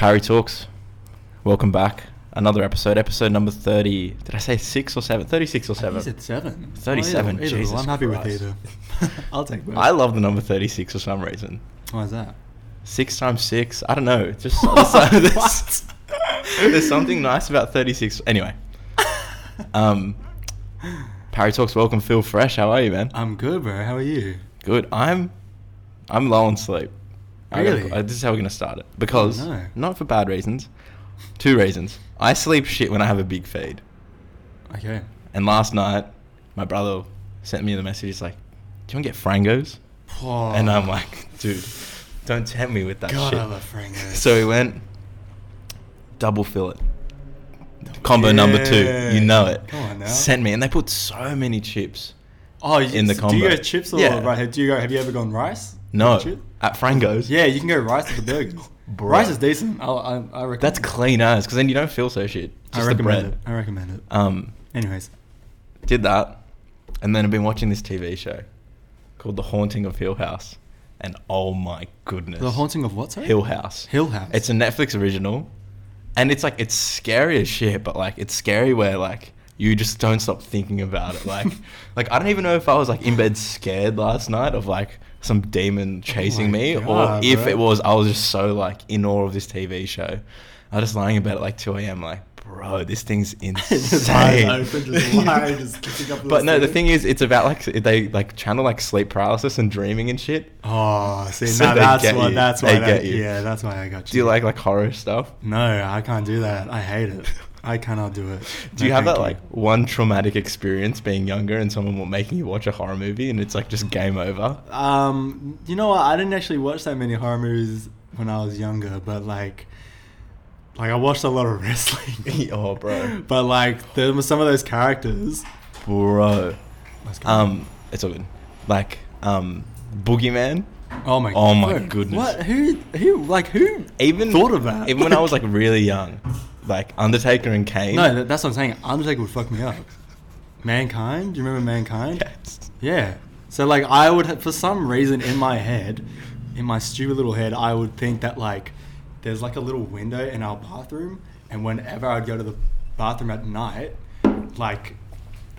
Parry Talks. Welcome back. Another episode, episode number 30. Did I say 6 or 7? 36 or 7. you said seven. 37, Either- either Jesus. I'm happy Christ. with either. I'll take both. I love the number 36 for some reason. Why is that? 6 times 6. I don't know. it's Just there's, there's, there's something nice about 36. Anyway. Um, Parry Talks, welcome. Phil Fresh. How are you, man? I'm good, bro. How are you? Good. I'm I'm low on sleep. I gotta- Really? uh, this is how we're gonna start it because no. not for bad reasons. Two reasons. I sleep shit when I have a big feed. Okay. And last night, my brother sent me the message. He's like, "Do you want to get frangos?" Oh, And I'm like, "Dude, don't tempt me with that God, shit." I love frangos. So we went double fillet. Combo number two, you know it. Come on now. Sent me, and they put so many chips. oh, in the combo. Do you go chips or Yeah. right? Do you go? Have you ever gone rice? No? At Frangos. Yeah, you can go rice with the burgers. Rice is decent. I, I, I recommend. That's it. clean as, because then you don't feel so shit. I Just the recommend bread. it. I recommend it. Um, Anyways, did that, and then I've been watching this TV show called The Haunting of Hill House, and oh my goodness, the haunting of what? Sorry? Hill House. Hill House. It's a Netflix original, and it's like it's scary as shit, but like it's scary where like you just don't stop thinking about it. Like, like I don't even know if I was like in bed scared last night of like some demon chasing Oh me, God, or if bro. it was I was just so like in awe of this TV show. I was just lying in bed at like two a.m. Like, bro, this thing's insane. open, just wide, just kicking up. But no, the thing is, it's about like they like channel like sleep paralysis and dreaming and shit. Oh, see, So now they that's why. you. That's They why. get you. Yeah, that's why I got you. Do you like like horror stuff? No, I can't do that. I hate it. I cannot do it. Do No, you have that like one traumatic experience being younger and someone will making you watch a horror movie and it's like just game over? Um, you know what? I didn't actually watch that many horror movies when I was younger, but like, like I watched a lot of wrestling. oh, bro, but like, there were some of those characters. bro. Um, it's all good. Like um, Boogeyman. oh my. oh my goodness. What? Who? Who? Like who? Even thought of that? Even when I was like really young, like Undertaker and Kane. No, that, that's what I'm saying. Undertaker would fuck me up. Mankind. Do you remember Mankind? Yes. Yeah. So like I would have, for some reason in my head, in my stupid little head, I would think that like there's like a little window in our bathroom, and whenever I'd go to the bathroom at night, like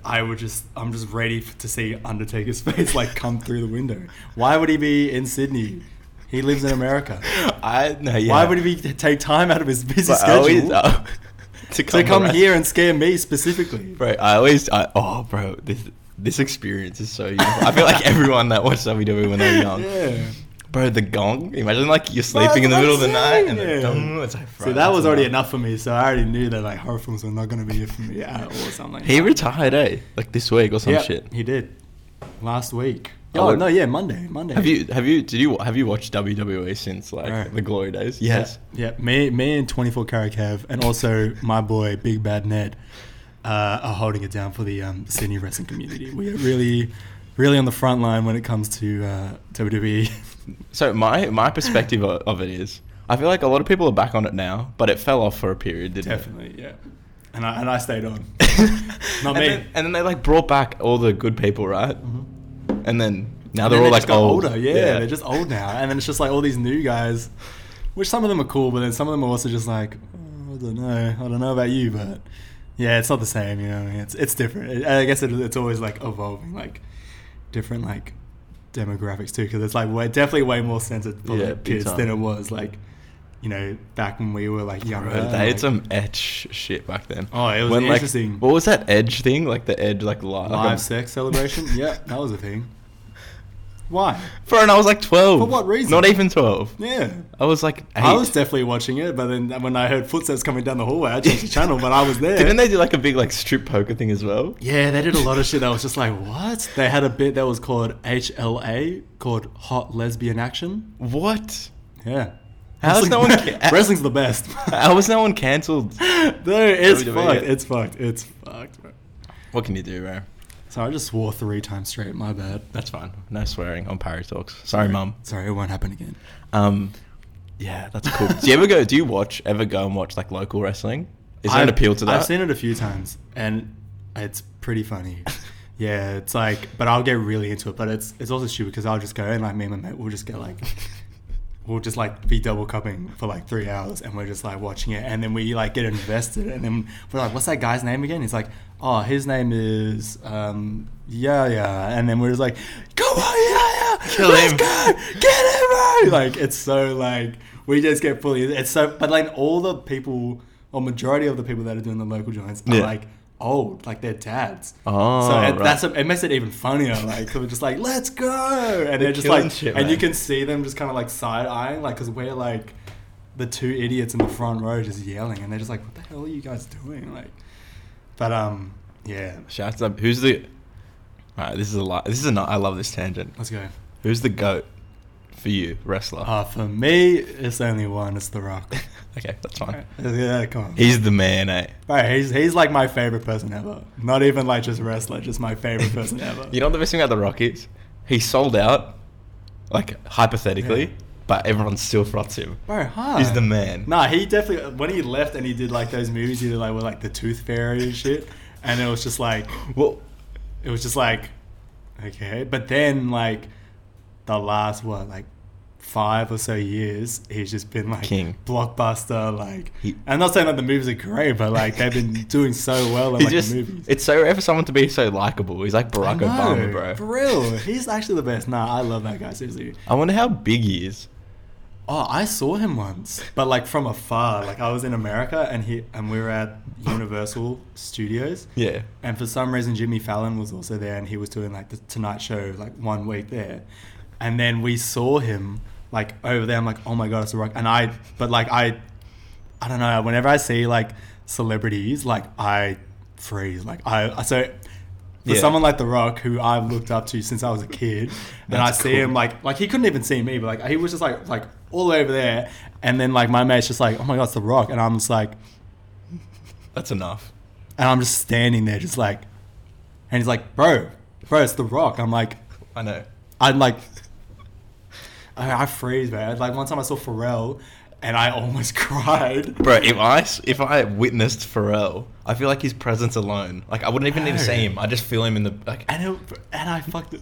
I would just I'm just ready to see Undertaker's face like come through the window. Why would he be in Sydney? He lives in America. I no. Yeah. Why would he be, take time out of his busy But I always, schedule uh, to to come around- here and scare me specifically? Bro, I always, I, oh, bro, this this experience is so. I feel like everyone that watched WWE when they were young. Yeah. Bro, the gong. Imagine like you're sleeping in the that's middle of the what night I'm and the saying. dong. It's like, bro, that was already enough. for me, so I already knew that like horror films were not going to be it for me at all. Something like He retired, eh? Like this week or some shit. He did last week. Oh would- no, yeah, Monday, Monday. Have you have you did you have you watched WWE since like Right. the glory days? Yes. Yeah, me, me, and twenty four Karat Kev, and also my boy Big Bad Ned, uh, are holding it down for the um, Sydney wrestling community. We are really, really on the front line when it comes to uh, WWE. So my my perspective of it is, I feel like a lot of people are back on it now, but it fell off for a period, didn't Definitely, yeah. And I and I stayed on. Not and me. Then, and then they like brought back all the good people, right? And then now And they're all they like old. older. Yeah, they're just old now, and then it's just like all these new guys, which some of them are cool, but then some of them are also just like, oh, I don't know, I don't know about you, but yeah, it's not the same. You know, what I mean? it's it's different. I guess it, it's always like evolving, like different like demographics too, because it's like way, definitely way more censored for Yeah, the kids time. than it was like, you know, back when we were like younger. Bro, they like- had some edge shit back then. Oh, it was like, interesting. what was that edge thing? Like the edge, like li- live a- sex celebration. yeah, that was a thing. Why? Bro, and I was like twelve. For what reason? Not even twelve. Yeah. I was like eight. I was definitely watching it, but then when I heard footsteps coming down the hallway, I changed the channel, but I was there. Didn't they do like a big like strip poker thing as well? Yeah, they did a lot of shit that was just like, what? They had a bit that was called HLA, called Hot Lesbian Action. What? Yeah. How is no one ca- Wrestling's the best. How was no one cancelled? Dude, it's WWE. fucked. It's fucked. It's fucked, bro. What can you do, bro? So I just swore three times straight. My bad. That's fine. No swearing on Parry Talks. Sorry, mum. Sorry, it won't happen again. Um, yeah, that's cool. do you ever go? Do you watch? Ever go and watch like local wrestling? Is there an I've- appeal to that? I've seen it a few times, and it's pretty funny. Yeah, it's like, but I'll get really into it. But it's it's also stupid because I'll just go and like me and my mate will just get like we'll just like be double cupping for like three hours, and we're just like watching it, and then we like get invested, and then we're like, "What's that guy's name again?" He's like, "Oh, his name is um, yeah, yeah," and then we're just like, "Come on, yeah, yeah, Kill let's him. go, get him!" Bro! Like it's so like we just get fully. It's so, but like all the people, or majority of the people that are doing the local joints are Yeah. like old, like they're dads. Oh, so it, right. that's it makes it even funnier. Like we're just like, let's go, and they're, They're just like, shit, and you can see them just kind of like side eyeing, like, because we're like the two idiots in the front row just yelling, and they're just like, what the hell are you guys doing? Like, but um, yeah, Shouts up. Who's the? All right, this is a lot. This is a. I love this tangent. let's go. Who's the goat for you, wrestler? Uh, for me, it's only one. It's The Rock. okay, that's fine. yeah, come on. He's the man, eh? Right, he's he's like my favorite person ever. Not even like just wrestler, just my favorite person ever. You know what the best thing about the Rock is? He sold out, like hypothetically, Yeah. but everyone still froths him. Bro, hi. He's the man. Nah, he definitely when he left and he did like those movies, he did like with like the Tooth Fairy and shit, and it was just like Well, it was just like okay, but then like the last what like five or so years, he's just been like King. blockbuster. Like, He- I'm not saying that the movies are great, but like they've been doing so well in like just. the movies. It's so rare for someone to be so likable. He's like Barack know, Obama, bro. For real, he's actually the best. Nah, I love that guy seriously. I wonder how big he is. Oh, I saw him once, but like from afar. Like I was in America and he and we were at Universal Studios. Yeah. And for some reason, Jimmy Fallon was also there, and he was doing like the Tonight Show like one week there, and then we saw him like over there. I'm like, oh my god, it's a rock! And I, but like I, I don't know. Whenever I see like celebrities, like I freeze. Like I, so for Yeah. someone like The Rock, who I've looked up to since I was a kid, and I see cool. him like like he couldn't even see me, but like he was just like like all over there, and then like my mate's just like, oh my god, it's The Rock, and I'm just like. That's enough. And I'm just standing there, just like, and he's like, bro, bro, it's The Rock. I'm like, I know. I'm like, I, I freeze, man. Like one time I saw Pharrell, and I almost cried. Bro, if I if I witnessed Pharrell, I feel like his presence alone, like I wouldn't even need to see him. I just feel him in the like. And it, and I fucked it.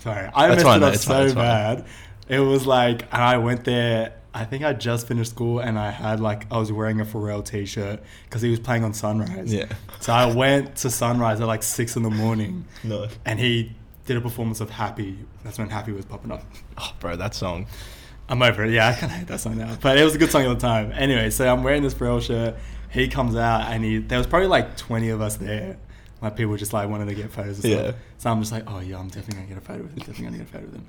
Sorry, I messed fine, it up it's so fine, it's fine. bad. It was like, and I went there. I think I just finished school, and I had like I was wearing a Pharrell t-shirt because he was playing on Sunrise. Yeah. So I went to Sunrise at like six in the morning, No. and he did a performance of Happy. That's when Happy was popping up. Oh, bro, that song. I'm over it. Yeah, I kind of hate that song now, but it was a good song at the time. Anyway, so I'm wearing this Pharrell shirt. He comes out, and he there was probably like 20 of us there. Like people just like wanted to get photos. Yeah. stuff. So I'm just like, oh yeah, I'm definitely gonna get a photo with him. Definitely gonna get a photo with him.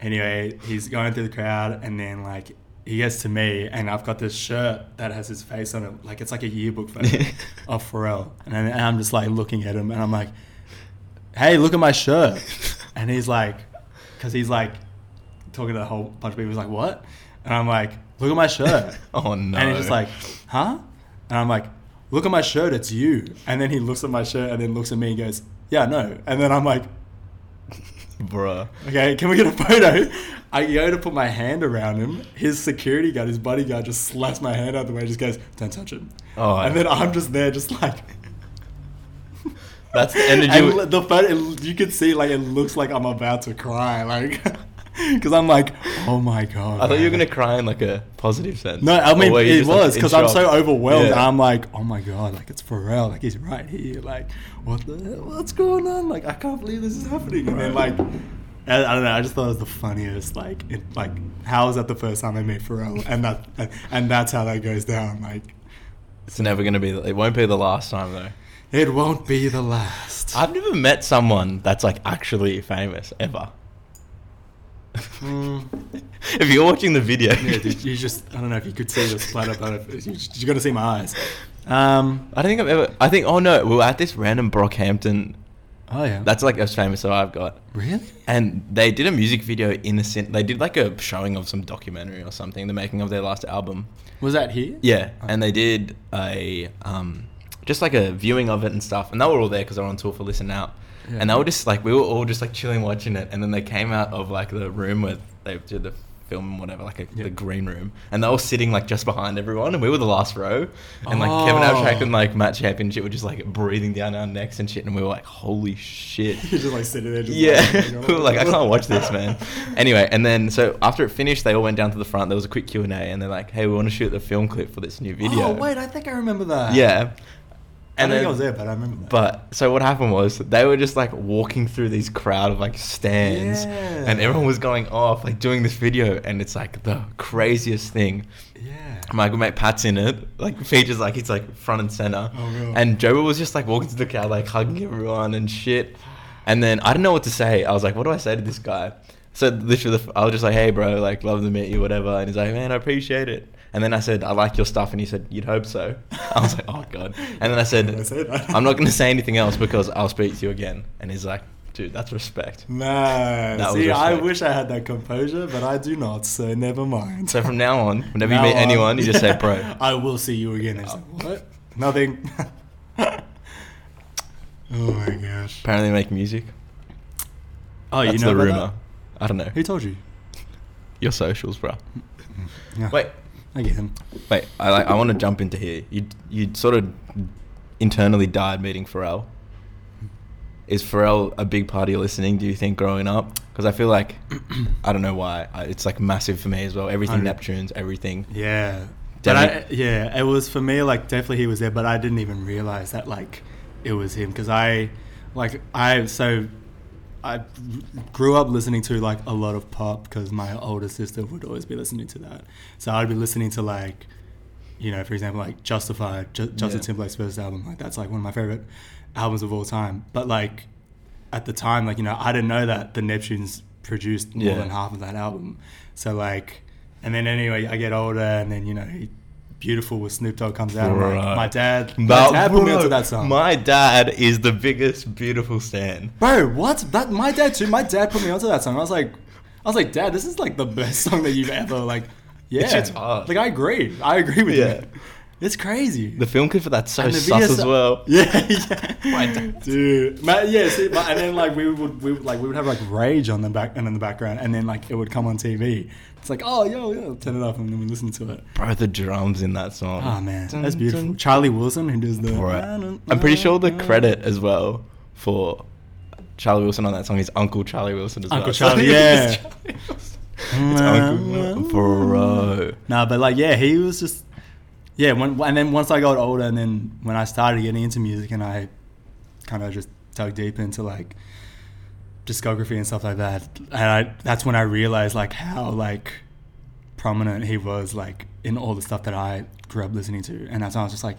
Anyway, he's going through the crowd, and then like he gets to me, and I've got this shirt that has his face on it, like it's like a yearbook photo of Pharrell, and, and I'm just like looking at him, and I'm like, hey, look at my shirt, and he's like, because he's like talking to a whole bunch of people. He's like, what? And I'm like, look at my shirt. Oh no. And he's just like, huh? And I'm like, look at my shirt, it's you. And then he looks at my shirt and then looks at me and goes, yeah, no. And then I'm like, bruh. okay, can we get a photo? I go to put my hand around him. His security guard, his bodyguard, just slaps my hand out the way, just goes, don't touch him. Oh, and then I'm just there, just like. That's the energy. And the photo, it- you can see, like, it looks like I'm about to cry, like, because I'm like, oh my god. I thought you were gonna cry in like a positive sense. No, I mean it was because I'm so overwhelmed, Yeah. and I'm like, oh my god, like it's Pharrell, like he's right here, like what the hell, what's going on? Like I can't believe this is happening. And then like, I, I don't know, I just thought it was the funniest. Like, it, like how is that the first time I met Pharrell, and that and, and that's how that goes down. Like, It's never gonna be. It won't be the last time though. It won't be the last. I've never met someone that's like actually famous ever. Mm. if you're watching the video, yeah, dude, you just I don't know if you could see the splatter, but you, you got to see my eyes. Um. I don't think I've ever. I think. Oh no, we were at this random Brockhampton. Oh yeah. That's like as famous as I've got. really. And they did a music video in the cin- They did like a showing of some documentary or something, the making of their last album. Was that here? Yeah, Oh. and they did a um, just like a viewing of it and stuff, and they were all there because they were on tour for Listen Out, Yeah. and they were just like we were all just like chilling watching it, and then they came out of like the room where they did the film and whatever, like a, Yeah. the green room, and they were sitting like just behind everyone, and we were the last row, and like Kevin Oh. Abstract and like Matt Championship were just like breathing down our necks and shit, and we were like, holy shit. You're just like sitting there. Just Yeah, like, we were like, I can't watch this, man. Anyway, and then so after it finished, they all went down to the front. There was a quick Q and A, and they're like, "Hey, we want to shoot the film clip for this new video." Oh wait, I think I remember that. yeah. I And think then, I was there, but I remember that. but so what happened was they were just like walking through these crowd of like stands, Yeah. and everyone was going off like doing this video, and it's like the craziest thing. yeah. My good mate Pat's in it, like features like he's like front and center, Oh, real? and Joe was just like walking to the crowd like hugging everyone and shit. And then I didn't know what to say. I was like, what do I say to this guy? So literally, I was just like, hey bro, like love to meet you, whatever. And he's like, man, I appreciate it. And then I said, I like your stuff, and he said, you'd hope so. I was like, oh god. And then I said, that? I'm not gonna say anything else because I'll speak to you again. And he's like, dude, that's respect. Nah. That See, I wish I had that composure, but I do not. So never mind. So from now on, whenever Now you meet on- anyone, you just say, bro. I will see you again. It's like, oh. what? Nothing. oh my gosh. Apparently, make music. Oh, That's you know the rumor. I don't know. Who told you? Your socials, bro. Yeah. Wait, Again. wait. I like. I want to jump into here. You you sort of internally died meeting Pharrell. Is Pharrell a big part of your listening? Do you think growing up? Because I feel like I don't know why. I, it's like massive for me as well. Everything. Neptunes, everything. Yeah. But I, yeah, it was for me like definitely he was there, but I didn't even realize that like it was him because I like I so I grew up listening to like a lot of pop because my older sister would always be listening to that. So I'd be listening to like you know, for example, like Justified, Ju- Justin Yeah. Timberlake's first album. Like that's like one of my favorite albums of all time. But like at the time, like you know, I didn't know that the Neptunes produced more Yeah. than half of that album. So like, and then anyway, I get older, and then you know, he, Beautiful with Snoop Dogg comes out. Right. my dad, my But, dad put me onto that song. My dad is the biggest beautiful stan. Bro, what? That my dad too. My dad put me onto that song. I was like, I was like, Dad, this is like the best song that you've ever like. Yeah, shit's hard. Like I agree. I agree with Yeah. you. It's crazy. The film clip for that's so And the sus video as well. Yeah, yeah. My dad. dude. Ma- yeah, see, but, and then like we would, we would like we would have like rage on the back and in the background, and then like it would come on TV. It's like, oh, yo, yo, turn it up, and then we listen to it. Bro, the drums in that song. Oh man, Dun, that's beautiful. dun. Charlie Wilson, who does the. Right. I'm pretty sure the credit as well for Charlie Wilson on that song is Uncle Charlie Wilson as Uncle well. Charlie, it's yeah. Charlie Wilson. It's Uncle Bro. No, but like yeah, he was just yeah. When and then once I got older, and then when I started getting into music, and I kind of just dug deep into like discography and stuff like that, and I that's when I realized like how like prominent he was like in all the stuff that I grew up listening to, and that's when I was just like,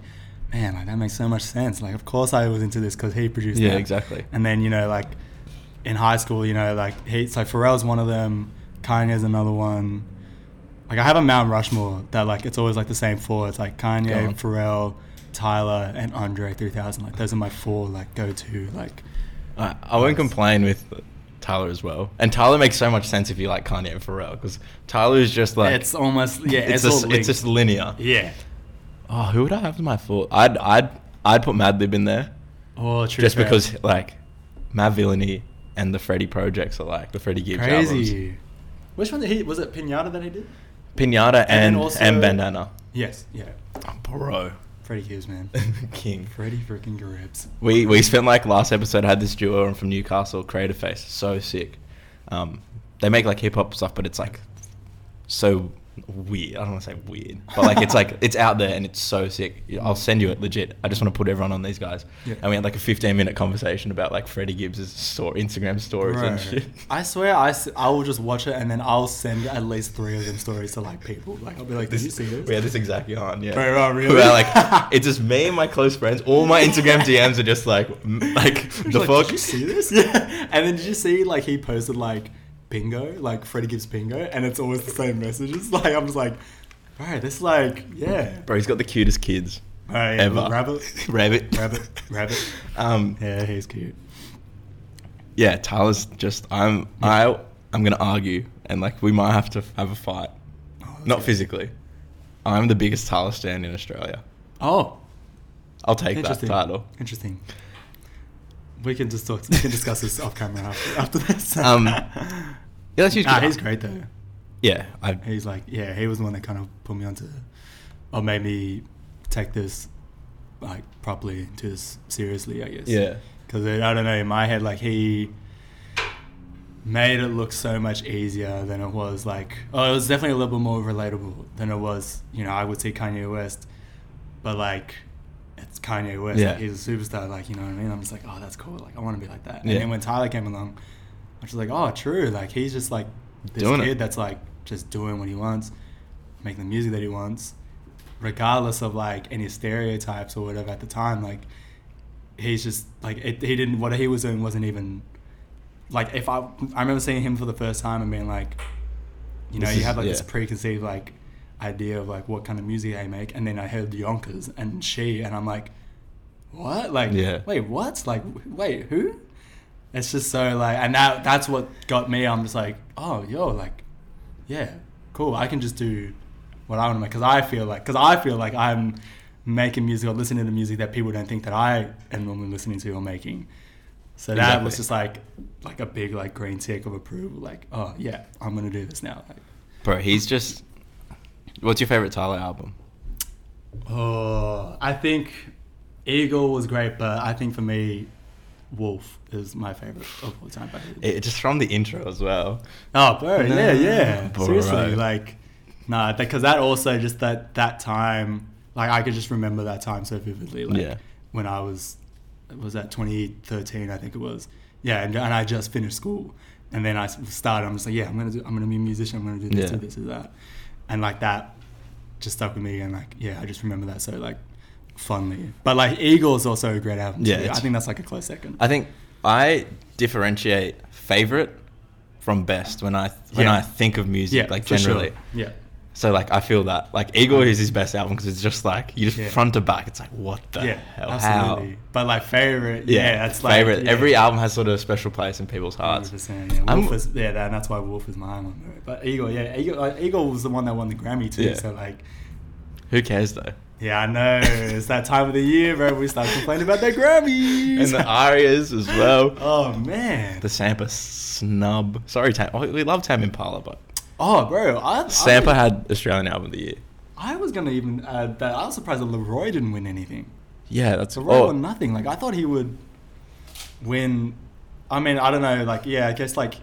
man, like that makes so much sense. Like of course I was into this because he produced. Yeah, that. exactly. And then you know like in high school, you know like he so Pharrell's one of them, Kanye's another one. Like I have a Mount Rushmore that like it's always like the same four. It's like Kanye. Pharrell, Tyler, and Andre 3000. Like those are my four like go to like. I, I won't complain with Tyler as well. And Tyler makes so much sense if you like Kanye and Pharrell because Tyler is just like it's almost yeah. it's It's, just, it's just linear. yeah. Oh, who would I have as my fourth? I'd I'd I'd put Madlib in there Oh, true. just fair. because like Madvillainy and the Freddie projects are like the Freddie Gibbs crazy. albums. Which one did he was it? Pinata that he did? Pinata And and also- and Bandana. Yes. Yeah. Oh, bro, Freddie Gibbs, man. king. Freddie freaking Gibbs. We we spent like last episode had this duo from Newcastle, Creative Face, so sick. Um, they make like hip hop stuff, but it's like so weird. I don't want to say weird, but like it's like it's out there and it's so sick. I'll send you it legit. I just want to put everyone on these guys. Yeah. And we had like a 15 minute conversation about like Freddie Gibbs' story, Instagram stories and shit. I swear, I, I will just watch it and then I'll send at least three of them stories to like people. Like I'll be like, "Did you see this?" We had this exactly on, yeah. Bro, oh, really? We're like, it's just me and my close friends. All my Instagram DMs are just like, like the like, fuck. Did you see this? Yeah. And then did you see like he posted like bingo, like Freddie Gibbs bingo, and it's always the same messages. Like I'm just like, bro, this like yeah. Bro, he's got the cutest kids Oh, yeah, ever. Rabbit, Rabbit. rabbit, rabbit. Um, Yeah, he's cute. yeah, Tyler's just. I'm. I. I'm gonna argue, and like we might have to have a fight. Oh, Not okay. physically. I'm the biggest Tyler stan in Australia. Oh, I'll take that title. Interesting. We can just talk. We can discuss this off camera after, after this. Um, Yeah, let's use. Nah, he's great though. Yeah, I He's like, yeah, he was the one that kind of put me onto, or made me take this, like properly into this seriously. I guess. yeah Because I don't know, in my head, like he made it look so much easier than it was. Like, oh, it was definitely a little bit more relatable than it was. You know, I would see Kanye West, but like, it's Kanye West. Yeah. Like, he's a superstar. Like, you know what I mean? I'm just like, oh, that's cool. Like, I want to be like that. And Yeah. then when Tyler came along, I was like, oh, true. Like, he's just like this Doing it. kid that's like just doing what he wants, making the music that he wants, regardless of like any stereotypes or whatever at the time. Like, he's just like it, he didn't what he was doing wasn't even like if I I remember seeing him for the first time and being like, you know, This you have like this yeah. preconceived like idea of like what kind of music I make, and then I heard the Yonkers and she, and I'm like, what? Like, Yeah. wait, what? Like, wait, who? It's just so like, and that that's what got me. I'm just like, oh, yo, like, yeah, cool. I can just do what I want to make because I feel like because I feel like I'm making music or listening to music that people don't think that I am normally listening to or making. So that Exactly. was just like like a big like green tick of approval. Like, oh yeah, I'm gonna do this now. Like, bro he's just what's your favorite tyler album oh, I think Eagle was great, but I think for me, Wolf is my favorite of all time. It, just from the intro as well Oh, bro, yeah, yeah. bro. Seriously, like, nah, because that also just that that time, like, I could just remember that time so vividly. Like, Yeah. when I was, was that 2013? I think it was. Yeah, and, and I just finished school, and then I started. I'm just like, yeah, I'm gonna do, I'm gonna be a musician. I'm gonna do this, Yeah. do this, do that, and like that just stuck with me. And like, yeah, I just remember that so like fondly. But like, Eagle is also a great album. Yeah. I think that's like a close second. i think i differentiate favorite from best when i when Yeah. i think of music yeah, like for sure. generally Yeah. So like i feel that like eagle is his best album because it's just like you just Yeah. front to back it's like what the yeah, hell absolutely. But like favorite, yeah, yeah, that's like favorite yeah. every album has sort of a special place in people's hearts 100%, yeah. I'm- Wolf is, yeah, that, and that's why Wolf is my one. But Eagle, yeah, Eagle, like, Eagle was the one that won the Grammy too. So like, who cares though yeah, I know it's that time of the year, bro. We start complaining about their Grammys and the ARIAs as well oh man, the Sampa snub. Sorry, Tam. oh, We love Tame Impala, but oh bro, I, Sampa I, had Australian Album of the Year. I was gonna even add that. I was surprised that LAROI didn't win anything. Yeah, that's LAROI oh, won nothing. Like I thought he would win. I mean, I don't know. Like yeah, I guess like.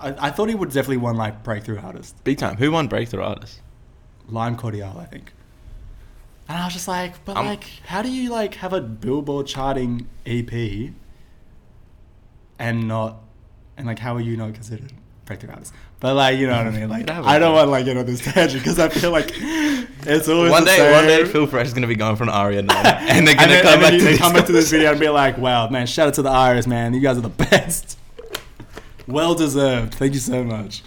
I, I thought he would definitely won like breakthrough artist. big time. Who won Breakthrough Artist? Lime Cordiale, I think. And I was just like, but I'm- like, how do you like have a Billboard charting EP and not, and like, how are you not considered But like, you know what I mean? Like, I don't want to like get on this tangent because I feel like it's always One the day, one day. Phil Fresh is gonna be going for an ARIA now, and they're gonna then- come and back to they this come back to this video and be like, wow, man, shout out to the ARIAs, man. You guys are the best. Well deserved. Thank you so much.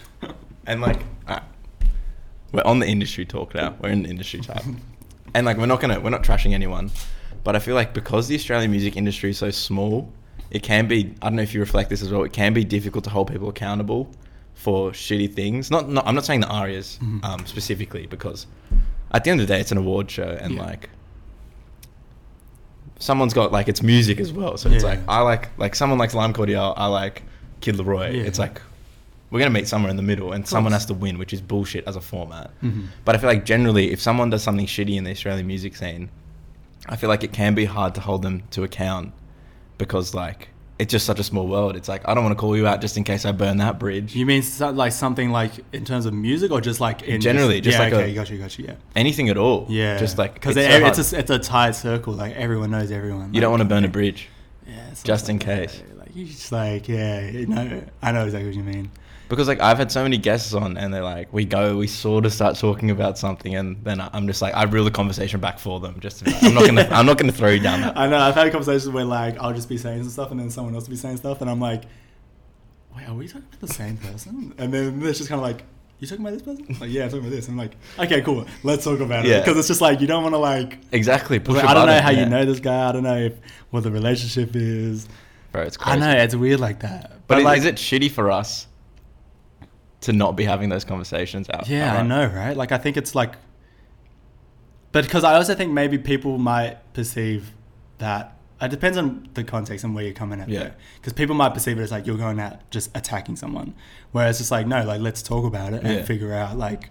And like, uh, we're on the industry talk now. We're in the industry type, and like, we're not gonna, we're not trashing anyone, but I feel like because the Australian music industry is so small, it can be. I don't know if you reflect this as well. It can be difficult to hold people accountable for shitty things. Not, not I'm not saying the ARIAs Mhm. um, specifically because at the end of the day, it's an award show, and Yeah. like. Someone's got like it's music as well, so it's Yeah. like I like like someone likes Lime Cordiale, I like Kid LAROI. Yeah. It's like we're gonna meet somewhere in the middle, and someone has to win, which is bullshit as a format. Mhm. But I feel like generally, if someone does something shitty in the Australian music scene, I feel like it can be hard to hold them to account because like it's just such a small world. It's like I don't want to call you out just in case I burn that bridge. You mean so, like something like in terms of music or just like in Generally, just yeah, like okay, a- got you, got you, yeah. Anything at all. Yeah, Just like because it's, it's, so it's, a, it's a tight circle. Like everyone knows everyone. you don't want to burn a bridge. Yeah, just in like that. case. Like you just like yeah, you know, I know exactly what you mean. Because like I've had so many guests on, and they're like, we go, we sort of start talking about something, and then I'm just like, I reel the conversation back for them. Just like, I'm not gonna, I'm not gonna throw you down that. I know. I've had conversations where like I'll just be saying some stuff and then someone else will be saying stuff, and I'm like, wait, are we talking about the same person? And then it's just kind of like. You talking about this person? Like, yeah, I'm talking about this. I'm like, okay, cool. Let's talk about it. Yeah. Because it's just like you don't want to like. Exactly. Push I don't know how yeah. you know this guy. I don't know if what the relationship is. Bro, it's crazy. I know it's weird like that. But, is, like, is it shitty for us to not be having those conversations out? Yeah, I know, right? Like, I think it's like, but because I also think maybe people might perceive that It depends on the context and where you're coming at. Yeah. Because people might perceive it as like you're going out just attacking someone, whereas it's like no, like let's talk about it and Yeah. figure out like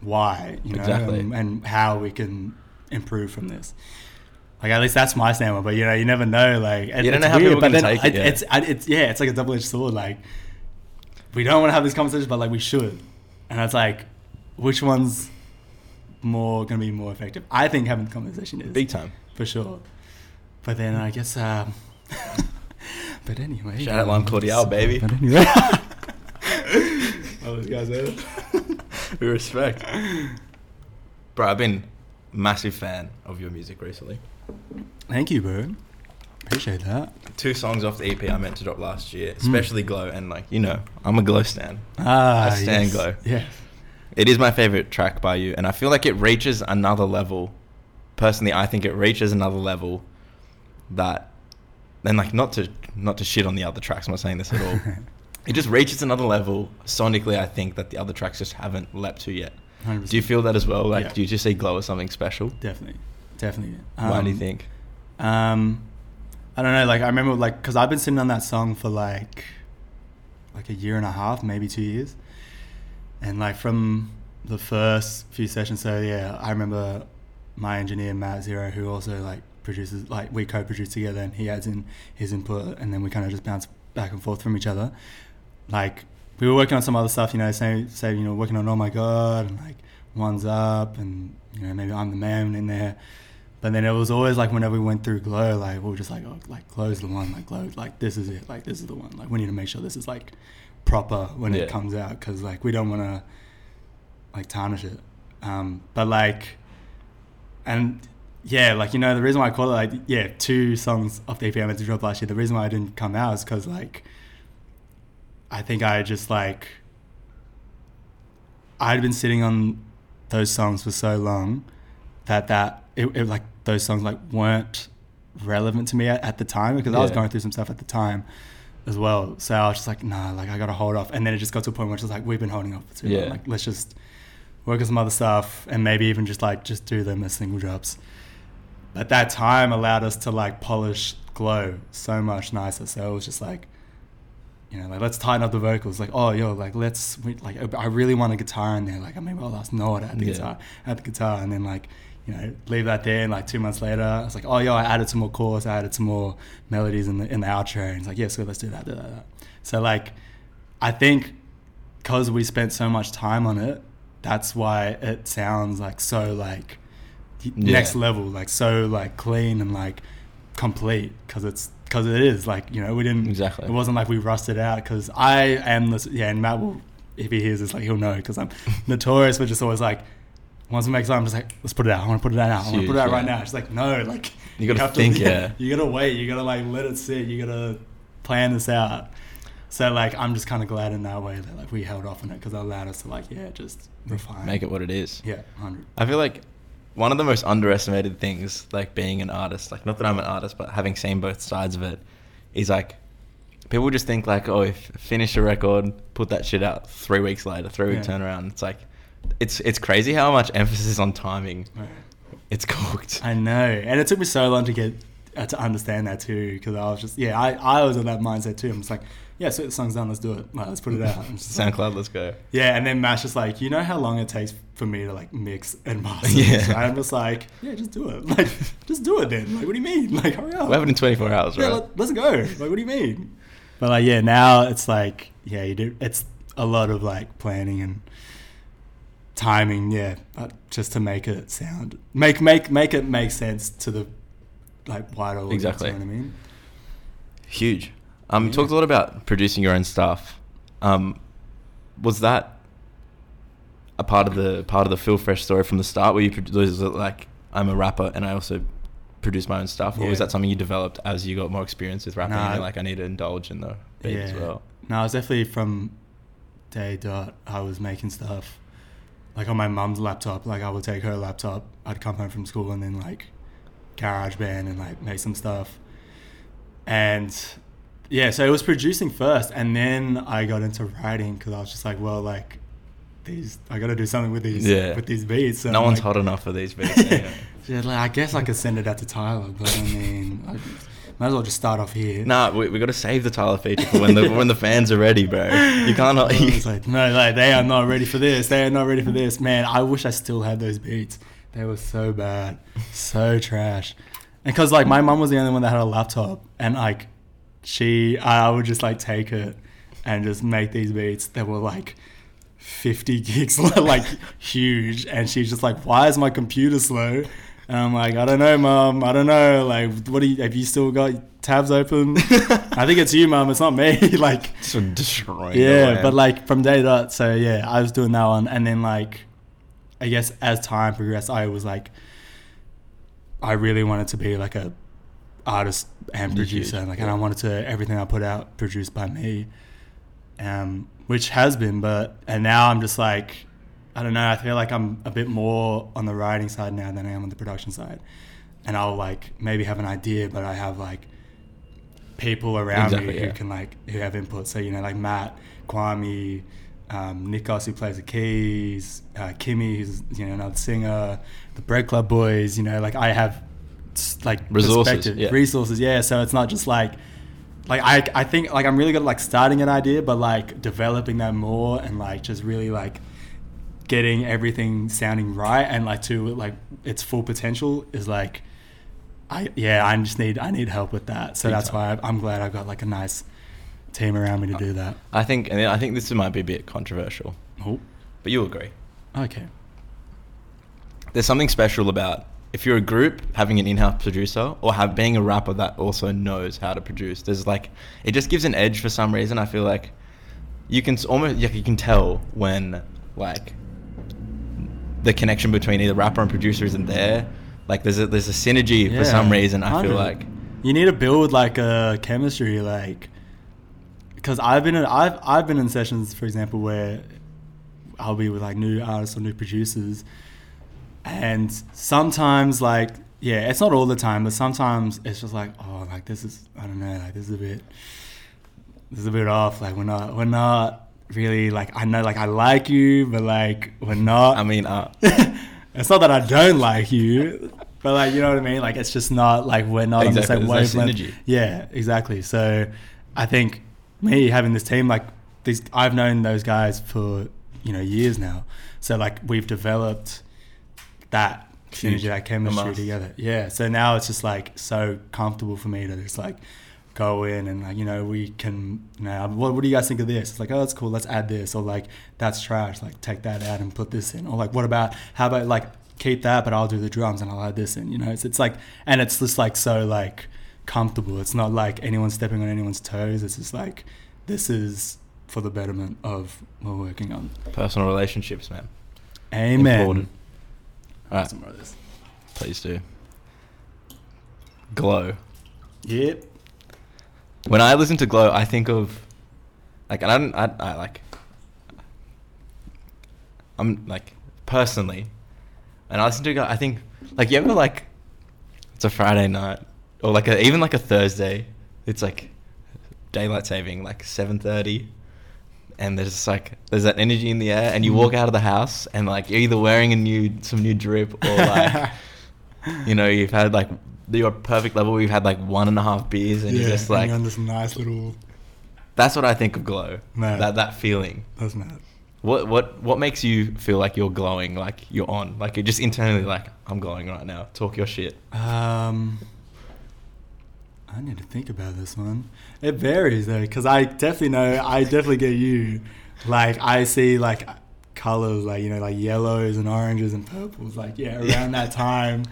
why you know Exactly. and, and how we can improve from this. Like at least that's my standpoint, but you know you never know. Like it- You don't know how weird, people gonna take it, I- yeah. It's it's yeah, it's like a double edged sword. Like we don't want to have this conversation, but like we should, and it's like which one's more going to be more effective? I think having the conversation is Big time. for sure. But then I guess, um, but anyway. Shout out Lime Cordiale, baby. But anyway. oh, this guy's there. we respect. Bro, I've been massive fan of your music recently. Thank you, bro. Appreciate that. Two songs off the EP I meant to drop last Hmm. year, especially Glow, and like you know, I'm a Glow stan. Ah, I stand yes. Glow. Yeah. It is my favorite track by you, and I feel like it reaches another level. Personally, I think it reaches another level that, and like not to not to shit on the other tracks. I'm not saying this at all. it just reaches another level sonically. I think that the other tracks just haven't leapt to yet. 100. Do you feel that as well? Like, Yeah. do you just see Glow as something special? Definitely. Definitely. Why do you Um, think? Um, I don't know. Like I remember, like because I've been sitting on that song for like, like a year and a half, maybe two years, and like from the first few sessions. So yeah, I remember my engineer Matt Zero, who also like produces, like we co-produce together, and he adds in his input, and then we kind of just bounce back and forth from each other. Like we were working on some other stuff, you know, say say you know working on Oh My God and like One's Up, and you know maybe I'm the Man in there. But then it was always like whenever we went through Glow, like we were just like, oh, like Glow's the one, like Glow, like this is it, like this is the one. Like we need to make sure this is like proper when Yeah. it comes out because like we don't want to like tarnish it. Um, but like, and yeah, like you know the reason why I call it like yeah two songs off the EP I meant to drop last year. The reason why I didn't come out is because like I think I just like I'd been sitting on those songs for so long that that it, it like those songs like weren't relevant to me at, at the time because I was going through some stuff at the time as well. So I was just like, nah, like I gotta hold off. And then it just got to a point where it's just like we've been holding off for too Yeah. long. Like let's just work on some other stuff and maybe even just like just do them as single drops. But that time allowed us to like polish glow so much nicer. So it was just like you know, like let's tighten up the vocals. Like, oh, yo, like let's we, like I really want a guitar in there. Like, maybe I'll ask Noah to add the Yeah. guitar, add the guitar, and then like you know leave that there. And like two months later, I was like, oh, yo, I added some more chords, I added some more melodies in the in the outro. And it's like, yeah, so let's do that, do that, do that. So like, I think because we spent so much time on it, that's why it sounds like so like Yeah. next level, like so like clean and like complete because it's because it is like you know we didn't Exactly. it wasn't like we rusted out because I am this yeah and Matt will if he hears this like he'll know because I'm notorious for just always like once we make something I'm just like let's put it out I want to put it out now. I want to put it out right now it's like no like You gotta have think, yeah. you gotta wait you gotta like let it sit you gotta plan this out so like I'm just kind of glad in that way that like we held off on it because it allowed us to like yeah just refine Make it what it is. yeah 100 I feel like one of the most underestimated things, like being an artist, like not that I'm an artist, but having seen both sides of it, is like people just think like, oh, if finish a record, put that shit out three weeks later, three week Yeah. turnaround. It's like, it's it's crazy how much emphasis on timing it's cooked. I know, and it took me so long to get uh, to understand that too, because I was just yeah, I, I was in that mindset too. I'm just like, yeah, so the song's done, let's do it, like, let's put it out. I'm like- SoundCloud, let's go. yeah, and then Matt's just like, you know how long it takes for me to like mix and master. Yeah. I'm just like, yeah, just do it, like, just do it then. Like, what do you mean? Like, hurry up. We have it in 24 hours, yeah, right? let, let's go. Like, what do you mean? But like, yeah, now it's like, yeah, you do. It's a lot of like planning and timing, yeah, but just to make it sound, make make make it make sense to the like wider audience. Exactly. You know what I mean? Huge. Um, you talked a lot about producing your own stuff. Um, was that a part of the part of the Phil Fresh story from the start? Where you produ- was it like I'm a rapper and I also produce my own stuff, or was that something you developed as you got more experience with rapping? Nah. and you're like, I need to indulge in the beat as well. No, I was definitely from day dot. I was making stuff like on my mum's laptop. Like I would take her laptop. I'd come home from school and then like GarageBand and like make some stuff. And yeah, so it was producing first, and then I got into writing because I was just like, well, like these, I got to do something with these, Yeah. with these beats. So no I'm one's like- hot enough for these beats. yeah, like, I guess I could send it out to Tyler, but I mean, I, Might as well just start off here. Nah, we, we got to save the Tyler feature for when the when the fans are ready, bro. You can't. Like, no, like they are not ready for this. They are not ready for this. Man, I wish I still had those beats. They were so bad, so trash. And because like my mum was the only one that had a laptop, and like she, I would just like take it and just make these beats that were like 50 gigs, like huge. And she's just like, why is my computer slow? And I'm like, I don't know, mom. I don't know. Like, what do you, have you still got tabs open? I think it's you, mom. It's not me. like, destroying. yeah, but like from day dot. So yeah, I was doing that one. And then like, I guess as time progressed, I was like, I really wanted to be like a artist and producer. and, Like, and. I wanted to everything I put out produced by me, um, which has been. But and now I'm just like, I don't know. I feel like I'm a bit more on the writing side now than I am on the production side. And I'll like maybe have an idea, but I have like people around Exactly, me yeah. who can like who have input. So you know, like Matt, Kwame, um, Nikos who plays the keys, uh, Kimmy who's you know another singer, the Bread Club boys. You know, like I have like Resources, perspective, yeah. resources. Yeah, so it's not just like like I I think like I'm really good at like starting an idea, but like developing that more and like just really like getting everything sounding right and like to like its full potential is like I yeah I just need I need help with that. So that's why I'm glad I've got like a nice team around me to do that. I think, and I think this might be a bit controversial, Oh, but you agree. okay. There's something special about if you're a group having an in-house producer or have being a rapper that also knows how to produce. There's like it just gives an edge for some reason. I feel like you can almost like you can tell when like the connection between either rapper and producer isn't there. Like there's a there's a synergy for some Yeah, reason. I feel like you need to build like a chemistry like because I've been in, I've I've been in sessions for example where I'll be with like new artists or new producers and sometimes like yeah it's not all the time but sometimes it's just like oh like this is I don't know like this is a bit this is a bit off like we're not we're not really like I know like I like you but like we're not I mean, uh, it's not that I don't like you, but like you know what I mean. Like it's just not like we're not Exactly, on the there's same no wavelength. synergy. Yeah, exactly. So I think me having this team, like these, I've known those guys for you know years now. So like we've developed that Huge. synergy, that chemistry together. Yeah. So now it's just like so comfortable for me to just like go in and like you know we can you know what, what do you guys think of this it's like oh that's cool let's add this or like that's trash like take that out and put this in or like what about how about like keep that but i'll do the drums and i'll add this in you know it's, it's like and it's just like so like comfortable it's not like anyone stepping on anyone's toes it's just like this is for the betterment of what we're working on personal relationships, man. amen Important. All right, Some more of this. please do. Glow. yep When I listen to Glow, I think of like, and I don't, I, I like, I'm like personally, and I listen to Glow. I think like you ever like, it's a Friday night or like a, even like a Thursday. It's like daylight saving, like seven thirty, and there's just like there's that energy in the air, and you Mm. walk out of the house, and like you're either wearing a new some new drip or like. you know, you've had like your perfect level. You've had like one and a half beers, and yeah you're just like, on this nice little that's what I think of glow. Man. That that feeling. that's mad What what what makes you feel like you're glowing, like you're on, like you're just internally like I'm glowing right now. Talk your shit. Um, I need to think about this one. It varies though, because I definitely know I definitely get you. Like I see like colors, like you know, like yellows and oranges and purples. Like yeah, around that time,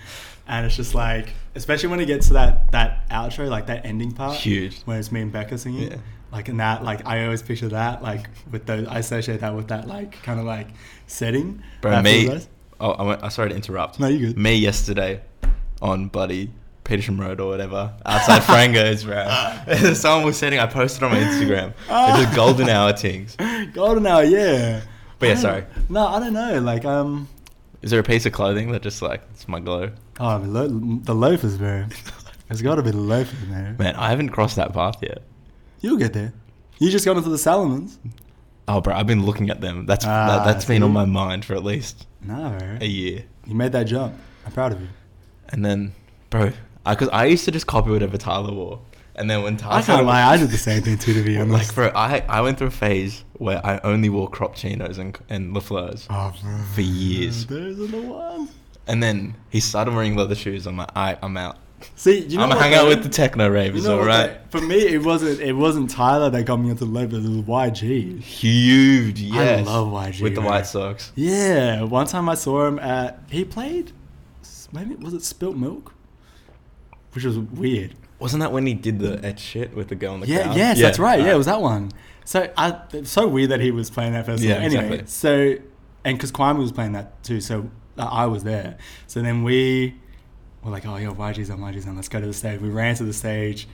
and it's just like, especially when it gets to that that outro, like that ending part, Huge. when it's me and Becca singing. Yeah. Like in that, like I always picture that, like with those. I associate that with that, like kind of like setting. Bro, me. Oh, I went, I'm sorry to interrupt. No, you good. Me yesterday on Buddy Petersham Road or whatever outside Frango's, bro. Someone was sending. I posted on my Instagram. It's just golden hour things. Golden hour, yeah. But yeah, sorry. No, I don't know. Like, um, Is there a piece of clothing that just like it's my glow? oh, the, lo- the loafers, bro. It's got to be the loafers, man. Man, I haven't crossed that path yet. You'll get there. You just got into the Salomons. Oh, bro, I've been looking at them. That's Ah, that, that's been on my mind for at least No, a year. You made that jump. I'm proud of you. And then, bro, Because I used to just copy whatever Tyler wore, and then when Tyler, I can't lie, I did the same thing too, to be honest. like, bro, I I went through a phase where I only wore crop chinos and and Lafleurs, oh, for years. Those are the ones. and then he started wearing leather shoes. I'm like, I I'm out. See, you know I'm gonna hang out with the techno ravers, You know all what. For me, it wasn't. It wasn't Tyler that got me into leather. It was YG. Huge, yes. I love YG, with the bro. White Sox. Yeah, one time I saw him at. He played. Maybe was it Spilt Milk, which was weird. Wasn't that when he did the etch shit with the girl in the Yeah, crowd? yes, that's right. Yeah, it was that one. So I, it's so weird that he was playing that festival. Yeah, anyway, exactly. so and because Kwame was playing that too, so uh, I was there. So then we were like, oh yeah, YG's on, YG's on. Let's go to the stage. We ran to the stage.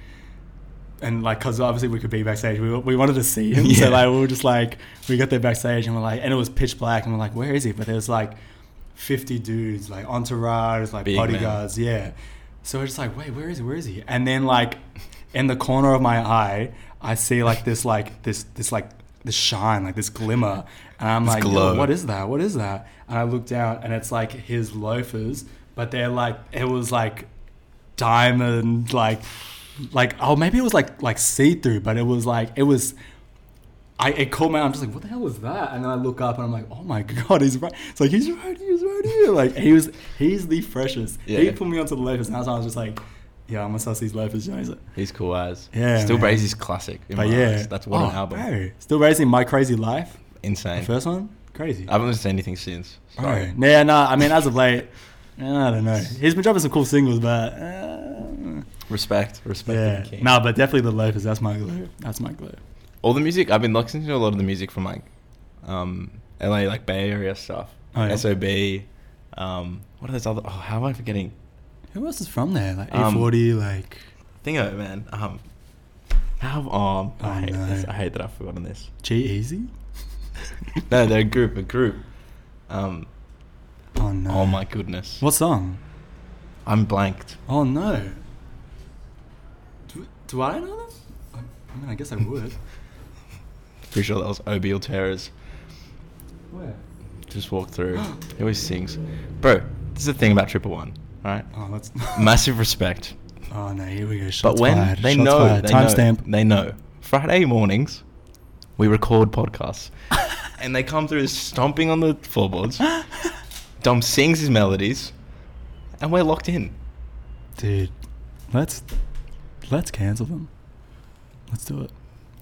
And like, cause obviously we could be backstage, we, we wanted to see him. yeah. So like, we were just like, we got there backstage and we're like, and it was pitch black, and we're like, where is he? But there was like, fifty dudes, like entourage, like Big man. bodyguards, yeah. So we're just like, wait, where is he? Where is he? And then like, in the corner of my eye, I see like this, like this, this like this shine, like this glimmer, and I'm This like, glow. what is that? What is that? And I look down, and it's like his loafers, but they're like, it was like diamond, like, like oh maybe it was like like see through, but it was like it was. I it caught me. I'm just like, what the hell was that? And then I look up and I'm like, oh my god, he's right. It's like he's right. He's right here. Like he was. He's the freshest. Yeah. He put me onto the loafers, and that's why I was just like, yeah, I'm gonna suss these loafers. You know, he's like, He's cool as. Yeah, Still man. Brazy's classic. But my yeah, eyes. That's what oh, an album. Bro. Still raising my crazy life. Insane. The first one, crazy. I haven't listened to anything since. Sorry. Bro. Yeah, no. I mean, as of late, I don't know. He's been dropping some cool singles, but uh, Respect. Respect yeah, no, but definitely the loafers. That's my glue. That's my glow. All the music I've been listening to a lot of the music from like um LA like Bay Area stuff. Oh, yeah. SOB. Um what are those other oh how am I forgetting? Who else is from there? Like Um, E-40, like Thingo man. Um how um Oh, I, hate no. this. I hate that I've forgotten this. G-Eazy. no, they're a group, a group. Um Oh no. oh my goodness. What song? I'm blanked. Oh no. Do, do I know them? I, I mean, I guess I would. Pretty sure that was Obiel Terrors. Where? Just walk through. he always sings. Bro, this is the thing about Triple One, right? Oh, that's Massive respect. Oh no, here we go. Shots but when fired. they Shots know, fired. they Timestamp. they know. Friday mornings, we record podcasts, and they come through stomping on the floorboards. Dom sings his melodies, and we're locked in. Dude, let's let's cancel them. Let's do it.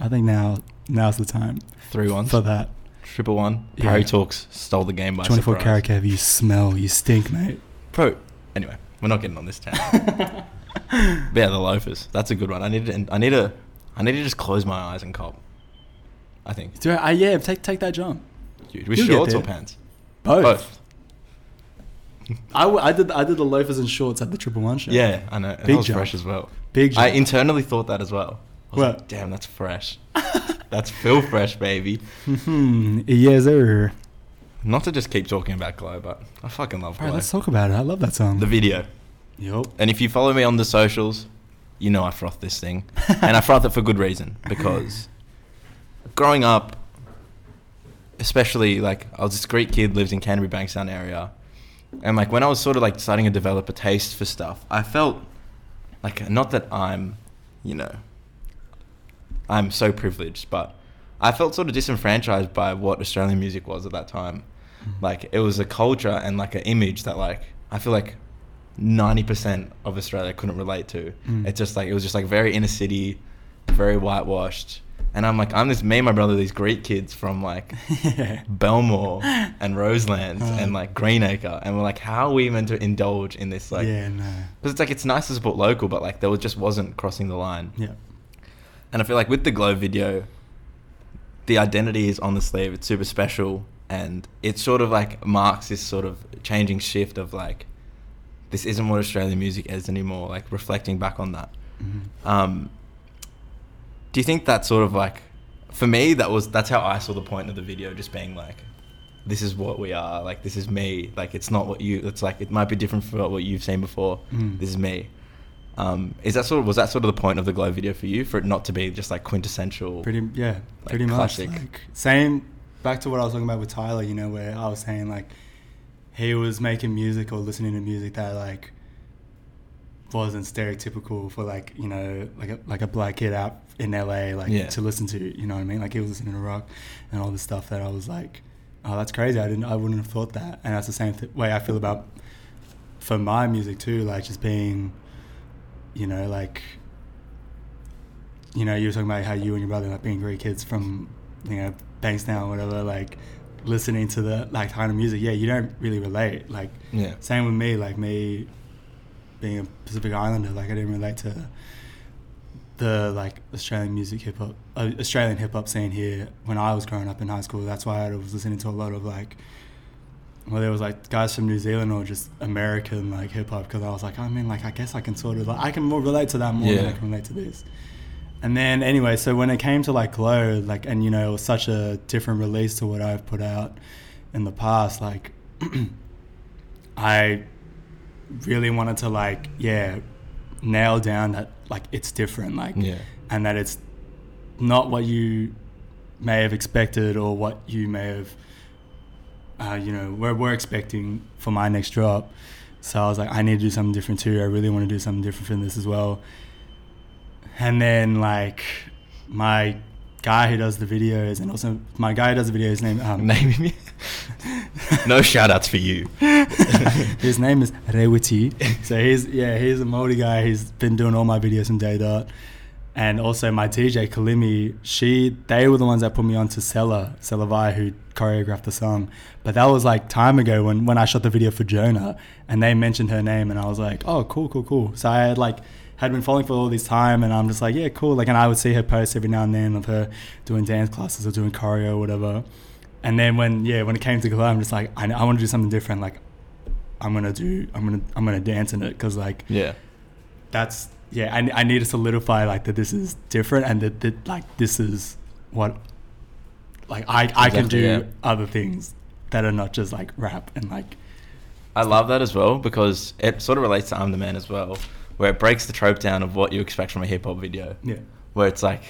I think now now's the time Three ones for that. Triple One. Yeah. Harry Talks stole the game by 24 surprise. karat Kev, you smell, you stink, mate. Pro. Anyway, we're not getting on this tangent. But yeah, the loafers. That's a good one. I need to. I need to. I need to just close my eyes and cop. I think. Dude, I, uh, yeah, take take that jump. Dude, with You'll shorts or pants? Both. I, w- I did I did the loafers and shorts at the Triple One show. Yeah, I know. That Big was jump. fresh as well. Big I internally thought that as well. I was What? like, damn, that's fresh. that's Phil fresh, baby. Hmm. Yes, sir. Not to just keep talking about Glow, but I fucking love Glow. let's talk about it. I love that song. the video. Yup. And if you follow me on the socials, you know I froth this thing. and I froth it for good reason. Because growing up, especially like I was this Greek kid, lives in Canterbury Bankstown area. And like when I was sort of like starting to develop a taste for stuff, I felt like not that I'm, you know, I'm so privileged, but I felt sort of disenfranchised by what Australian music was at that time. Like it was a culture and like an image that like I feel like ninety percent of Australia couldn't relate to. Mm. It's just like it was just like very inner city, very whitewashed. And I'm like I'm this me and my brother these Greek kids from like. Belmore and Roselands Uh. and like Greenacre, and we're like, how are we meant to indulge in this like? yeah, no. Because it's like it's nice to support local, but like there was- just wasn't crossing the line. Yeah. And I feel like with the Glow video, the identity is on the sleeve. It's super special, and it sort of like marks this sort of changing shift of like, this isn't what Australian music is anymore. Like reflecting back on that. Mhm. Um, do you think that sort of like, for me, that was that's how I saw the point of the video, just being like, this is what we are. Like this is me. Like it's not what you. It's like it might be different from what you've seen before. Mm. This is me. Um, is that sort of was that sort of the point of the glow video for you for it not to be just like quintessential? Pretty yeah, Like pretty classic. much. Like, same back to what I was talking about with Tyler, you know, where I was saying like he was making music or listening to music that like wasn't stereotypical for like you know like a, like a black kid out in LA like Yeah. to listen to. You know what I mean? Like he was listening to rock and all the stuff that I was like, oh, that's crazy. I didn't. I wouldn't have thought that. And that's the same th- way I feel about for my music too. Like just being, you know, like you know, you were talking about how you and your brother like being great kids from you know Bankstown, or whatever. Like listening to the like kind of music. Yeah, you don't really relate. Like Yeah. same with me. Like me being a Pacific Islander, like I didn't relate to the like Australian music hip hop, uh, Australian hip hop scene here when I was growing up in high school. That's why I was listening to a lot of like, well, there was like guys from New Zealand or just American like hip hop because I was like, I mean, like I guess I can sort of like I can more relate to that more than I can relate to this. And then anyway, so when it came to like Glow, like and you know it was such a different release to what I've put out in the past, like I really wanted to like yeah nail down that like it's different like Yeah. and that it's not what you may have expected or what you may have uh, you know we're, we're expecting for my next drop so i was like i need to do something different too i really want to do something different from this as well and then like my guy who does the videos and also my guy who does the videos name um, Naming me. no shout outs for you. his name is Rewiti. So he's yeah, he's a Māori guy. He's been doing all my videos from day dot. And also my DJ Kalimi, she they were the ones that put me on to Sella, Sella Vai, who choreographed the song. But that was like time ago when, when I shot the video for Jonah and they mentioned her name and I was like, Oh, cool, cool, cool. So I had like had been following for all this time and I'm just like, Yeah, cool. Like and I would see her posts every now and then of her doing dance classes or doing choreo or whatever. And then when yeah, when it came to Glow, I'm just like, I, I want to do something different. Like, I'm gonna do, I'm gonna, I'm gonna dance in it because like Yeah. that's yeah, I, I need to solidify like that this is different and that, that like this is what like I I can do yeah. other things that are not just like rap and like I love that as well because it sort of relates to I'm the Man as well, where it breaks the trope down of what you expect from a hip hop video. yeah. Where it's like,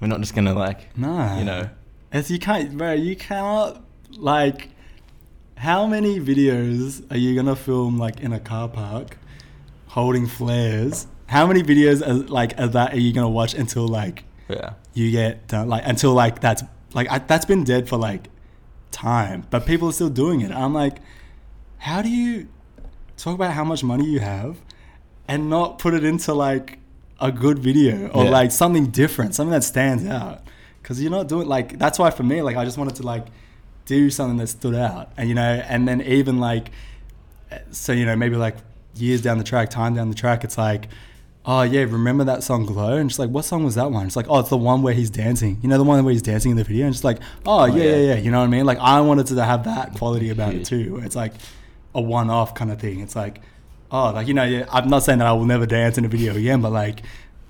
we're not just gonna like, Nah. you know, As you can't, bro, you cannot like. How many videos are you gonna film like in a car park, holding flares? How many videos are, like of that are you gonna watch until like yeah, you get done like until like that's like I, that's been dead for like time, but people are still doing it. I'm like, how do you talk about how much money you have and not put it into like a good video or Yeah. like something different, something that stands out? Because you're not doing like that's why for me like I just wanted to like do something that stood out, and you know, and then even like uh, so you know maybe like years down the track, time down the track, it's like. Oh yeah, remember that song "Glow"? And she's like, "What song was that one?" It's like, "Oh, it's the one where he's dancing." You know, the one where he's dancing in the video. And she's like, "Oh, oh yeah, yeah. yeah, yeah." You know what I mean? Like, I wanted to have that quality about it too. Where it's like a one-off kind of thing. It's like, oh, like you know, yeah, I'm not saying that I will never dance in a video again, but like,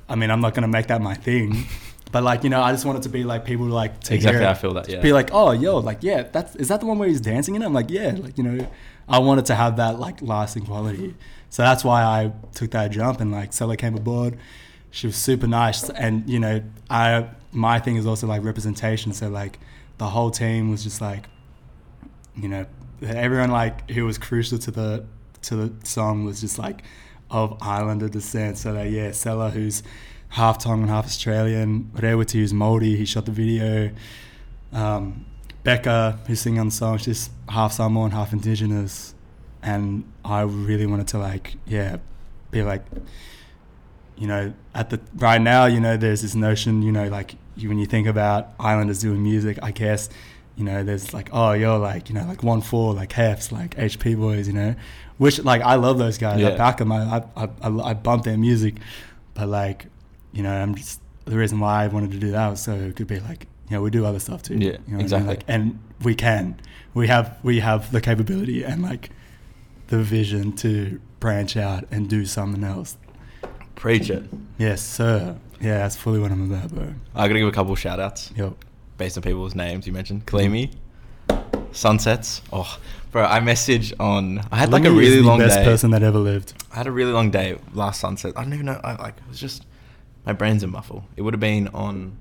I mean, I'm not gonna make that my thing. But like, you know, I just want it to be like people like to Exactly, hear it, I feel that, yeah. Be like, oh, yo, like, yeah, that's is that the one where he's dancing in it? I'm like, yeah, like you know, I wanted to have that like lasting quality. So that's why I took that jump and like Stella came aboard. She was super nice, and you know, I my thing is also like representation. So like, the whole team was just like, you know, everyone like who was crucial to the to the song was just like of Islander descent. So that yeah, Sella who's half Tongan, half Australian, Rewiti who's Māori, he shot the video. Um, Becca who's singing on the song, she's half Samoan, half Indigenous, and I really wanted to like yeah, be like. You know, at the right now, you know, there's this notion, you know, like you, when you think about Islanders doing music, I guess, you know, there's like, oh, you're like, you know, like one four, like Hefs, like HP boys, you know, which like I love those guys. I Yeah. back them. I, I, I, I bump their music, but like, you know, I'm just the reason why I wanted to do that was so it could be like, you know, we do other stuff too. Yeah, you know what I mean? exactly. Like, and we can, we have, we have the capability and like the vision to branch out and do something else. preach it. Yes, sir. Yeah, that's fully what I'm about, bro. I gotta give a couple shout outs Yo, based on people's names you mentioned. Kalimi, Sunsets. Oh, bro, I messaged on. I had like a really the long best day. person that ever lived. I had a really long day last sunset. I don't even know. I like it was just my brain's a muffle. It would have been on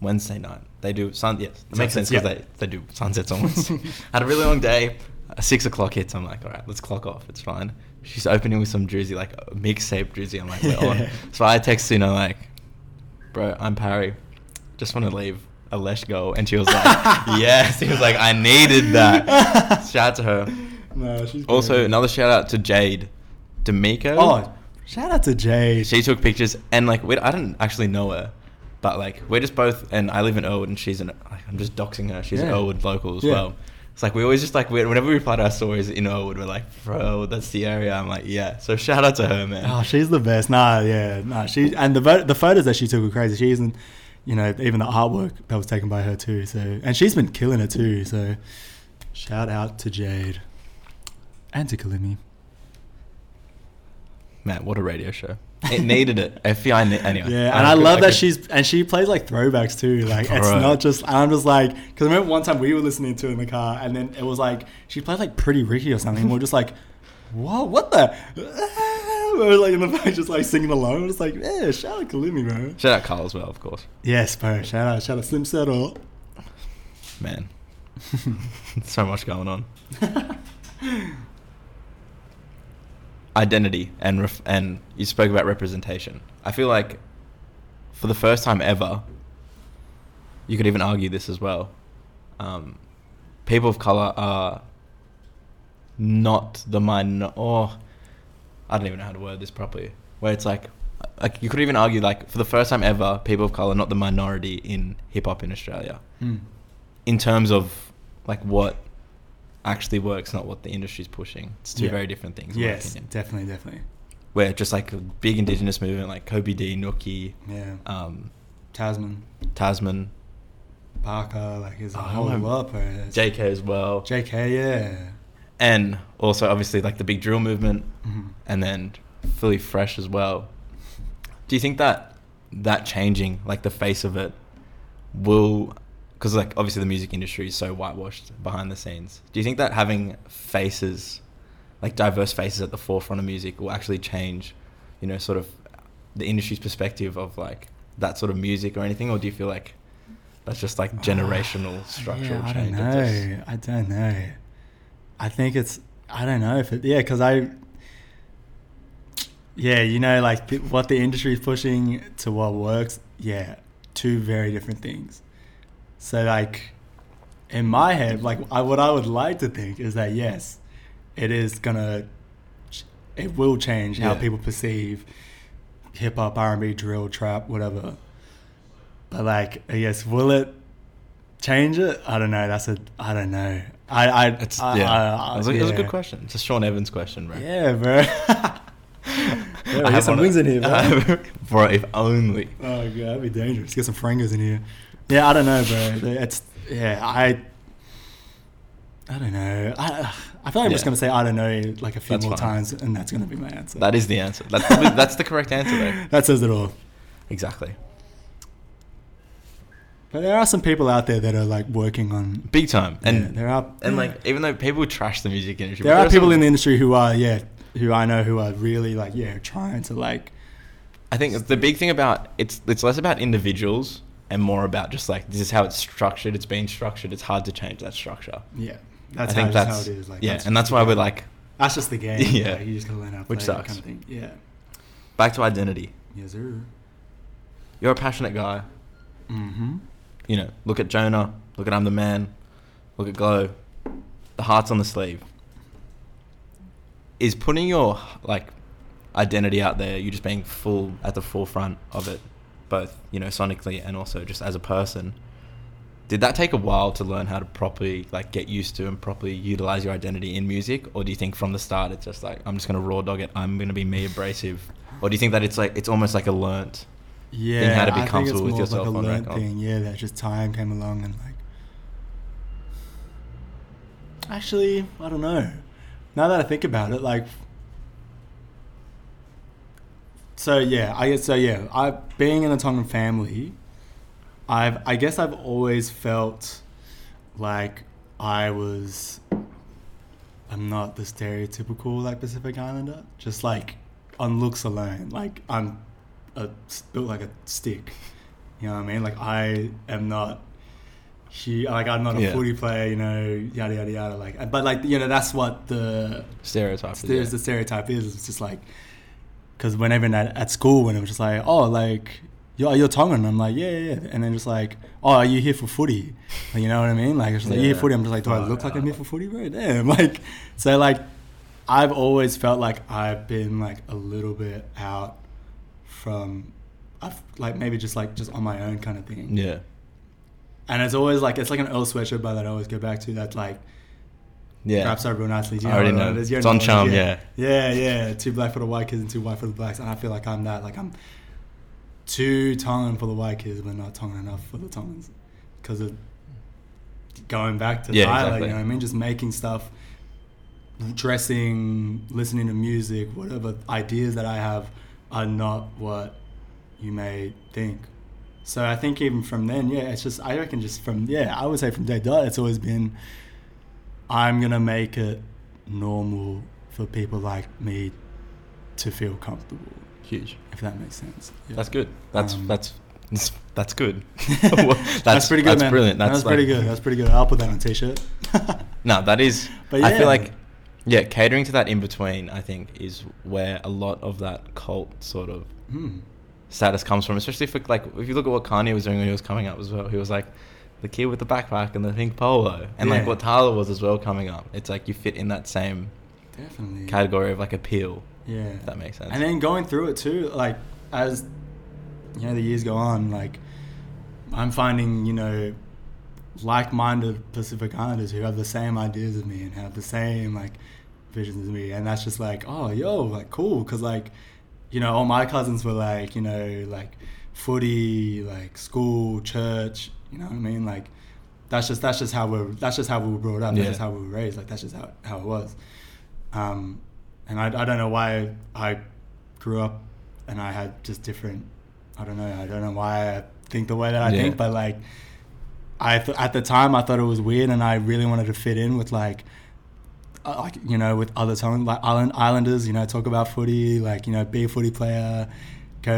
Wednesday night. They do sun. Yes, it makes sense because they they do sunsets on Wednesday. I had a really long day. Uh, six o'clock hits. I'm like, all right, let's clock off. It's fine. She's opening with some drizzy, like a mixtape drizzy. I'm like, we're on. So I text Suna like, bro, I'm Parry. Just want to leave a Lesh go. And she was like, yes. He was like, I needed that. Shout out to her. No, she's Also, another shout out to Jade D'Amico. Oh, shout out to Jade. She took pictures and like we, I didn't actually know her, but like we're just both and I live in Elwood and she's in. Like, I'm just doxing her. She's an Yeah. Elwood local as Yeah. well. It's like we always just like whenever we to our stories in Elwood, we're like, bro, that's the area. I'm like, yeah. So shout out to her, man. Oh, she's the best. Nah, yeah, nah. She and the the photos that she took were crazy. She isn't, you know, even the artwork that was taken by her too. So, and she's been killing it too. So, shout out to Jade and to Kalimi. Man, what a radio show. It needed it. FBI ne- anyway. Yeah, and I could- love that could- she's and she plays like throwbacks too. Like it's Bro. not just I'm just like because I remember one time we were listening to it in the car and then it was like she played like Pretty Ricky or something. and we're just like, whoa, what the? we were like in the back just like singing along. We're like, yeah, shout out Kalimi, bro. Shout out Carl as well, of course. Yes, bro. Shout out, shout out Slim Settle. Man, so much going on. Identity and ref- and you spoke about representation. I feel like for the first time ever, you could even argue this as well. Um, people of color are not the minor. Or I don't even know how to word this properly. Where it's like, like you could even argue like for the first time ever, people of color are not the minority in hip hop in Australia Hmm. in terms of like what actually works, not what the industry's pushing. It's two Yeah. very different things. In my Yes, opinion. definitely, definitely. Where just like a big indigenous movement like Kobi Dee, Nooky, Yeah. um, Tasman, Tasman, Barkaa, like there's a Oh, whole lot, JK as well, JK, yeah. and also obviously like the big drill movement, Mhm. and then Philly Fresh as well. Do you think that that changing, like the face of it, will? Because like obviously the music industry is so whitewashed behind the scenes. Do you think that having faces, like diverse faces at the forefront of music, will actually change, you know, sort of the industry's perspective of like that sort of music or anything, or do you feel like that's just like generational structural Yeah, I change? don't know. I don't know. I think it's. I don't know if it. Yeah, because I. Yeah, you know, like the, what the industry is pushing to what works. Yeah, two very different things. So like, in my head, like I, what I would like to think is that yes, it is gonna. It will change how Yeah. people perceive hip hop, R and B, drill, trap, whatever. But like, I guess will it change it? I don't know. That's a I don't know. I I It's I, yeah. I, I, it, was a, it was a good question. It's a Sean Evans question, bro. Yeah, bro. Yeah, I get some wings in here, bro. bro, if only. Oh god, that'd be dangerous. Get some frangos in here. Yeah, I don't know, bro. It's yeah, I. I don't know. I I feel like I'm just gonna say I don't know like a few That's more fine. times, and that's gonna be my answer. That is the answer. That's the, that's the correct answer, though. that says it all. Exactly. But there are some people out there that are like working on. Big time. And yeah, there are and like even though people trash the music industry, there but are there's people in the industry who are yeah who I know who are really like yeah trying to like I think the big thing about it's it's less about individuals and more about just like this is how it's structured. It's been structured. It's hard to change that structure. yeah that's I think how, that's how it is like yeah, that's and that's why we're like that's just the game Yeah. yeah you just gotta learn how to Which play it sucks. kind of thing yeah back to identity. yes sir You're a passionate guy. mm-hmm You know, look at Jonah. Look at I'm the man. Look at Glow. The heart's on the sleeve. Is putting your like identity out there, you just being full at the forefront of it, both you know sonically and also just as a person. Did that take a while to learn how to properly like get used to and properly utilize your identity in music, or do you think from the start it's just like I'm just gonna raw dog it, I'm gonna be me abrasive, or do you think that it's like it's almost like a learnt? yeah thing how to be I think comfortable it's with yourself like a on learned record. thing yeah that just time came along and like actually I don't know now that I think about it like so yeah I guess so yeah I being in a Tongan family I've I guess I've always felt like I was I'm not the stereotypical like Pacific Islander just like on looks alone like I'm a, built like a stick you know what I mean like I am not he, like I'm not a Yeah. footy player, you know, yada yada yada. Like, but like you know, that's what the Stereotype. is, there's yeah. the stereotype is. It's just like because whenever at, at school, when it was just like, oh, like you're you're Tongan, I'm like, yeah, yeah, yeah. and then just like, oh, are you here for footy? Like, you know what I mean? Like, it's just like, Yeah. for footy? I'm just like, do I look like. I'm here for footy, bro? Damn, like, so like, I've always felt like I've been like a little bit out from, I've like maybe just like just on my own kind of thing. Yeah. And it's always like it's like an Earl sweatshirt bar that I always go back to. That's like Yeah. real nicely. Do you I already know. it is? It's on what it is? Chum, yeah. Yeah, yeah. Too black for the white kids and too white for the blacks. And I feel like I'm that. Like I'm too Tongan for the white kids, but not Tongan enough for the Tongans. Because of going back to Yeah, Tyler, exactly. you know what I mean? Just making stuff, dressing, listening to music, whatever ideas that I have are not what you may think. So I think even from then, yeah, it's just I reckon just from yeah, I would say from day dot, it's always been I'm gonna make it normal for people like me to feel comfortable, Huge. if that makes sense. Yeah. That's good. That's Um, that's that's, good. that's, that's, pretty good, That's man. brilliant. That's, That's, pretty good. That's pretty good. I'll put that on a t-shirt. No, that is. But I yeah. feel like, yeah, catering to that in between. I think is where a lot of that cult sort of Hmm. status comes from. Especially for like, if you look at what Kanye was doing when he was coming up as well. He was like the kid with the backpack and the pink polo, and like what Tyler was as well coming up. It's like you fit in that same Definitely. category of like appeal. Yeah. If that makes sense. And then going through it too, like as you know the years go on, like I'm finding you know like-minded Pacific Islanders who have the same ideas as me and have the same like visions as me, and that's just like oh yo like cool because like you know all my cousins were like you know like footy like school church you know what I mean like that's just that's just how we're that's just how we were brought up Yeah. that's just how we were raised like that's just how how it was um, and I, I don't know why I grew up and I had just different. I don't know. I don't know why I think the way that I Yeah. think, but like, I th- at the time I thought it was weird, and I really wanted to fit in with like, uh, like you know, with other tongues like island islanders. You know, talk about footy, like you know, be a footy player,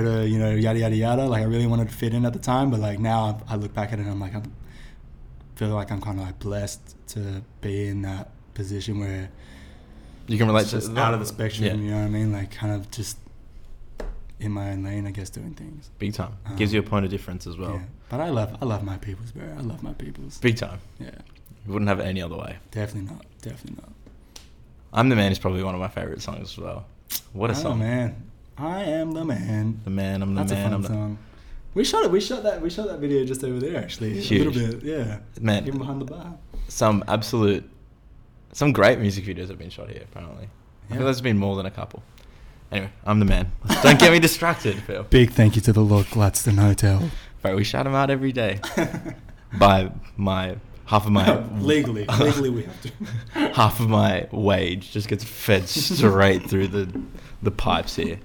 to you know, yada yada yada. Like I really wanted to fit in at the time, but like now I, I look back at it and I'm like, I feel like I'm kind of like blessed to be in that position where you can relate just out of the spectrum. Yeah. You know what I mean? Like kind of just in my own lane, I guess, doing things. Big time. Um, Gives you a point of difference as well. yeah. But I love, I love my peoples, bro. I love my peoples. Big time. Yeah, You wouldn't have it any other way. definitely not. Definitely not. I'm the man is probably one of my favorite songs as well. What a Oh, song. man. I am the man. The man, I'm the That's man, a fun I'm the song. We shot it. We shot that. We shot that video just over there, actually. Huge. A little bit, yeah. Man. Even behind the bar. some absolute some great music videos have been shot here apparently. I Yeah. feel there's been more than a couple. Anyway, I'm the man. Don't get me distracted, Phil. Big thank you to the Lord Gladstone Hotel. Bro, we shout them out every day. By my half of my legally, legally we have to. half of my wage just gets fed straight through the the pipes here.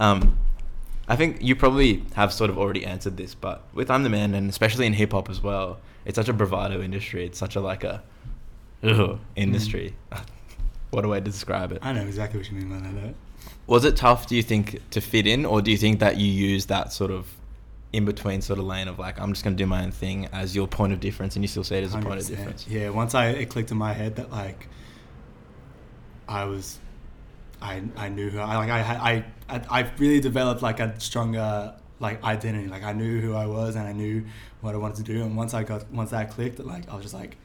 Um, I think you probably have sort of already answered this, but with I'm the Man, and especially in hip hop as well, it's such a bravado industry. It's such a like a ugh, industry. what a way to describe it. I know exactly what you mean by that. Was it tough, do you think, to fit in, or do you think that you use that sort of in between sort of lane of like I'm just going to do my own thing as your point of difference, and you still see it as a point of difference? Yeah, once I it clicked in my head that like I was, I I knew who I like. I I I, really developed like a stronger like identity. Like I knew who I was and I knew what I wanted to do. And once I got once that clicked, like I was just like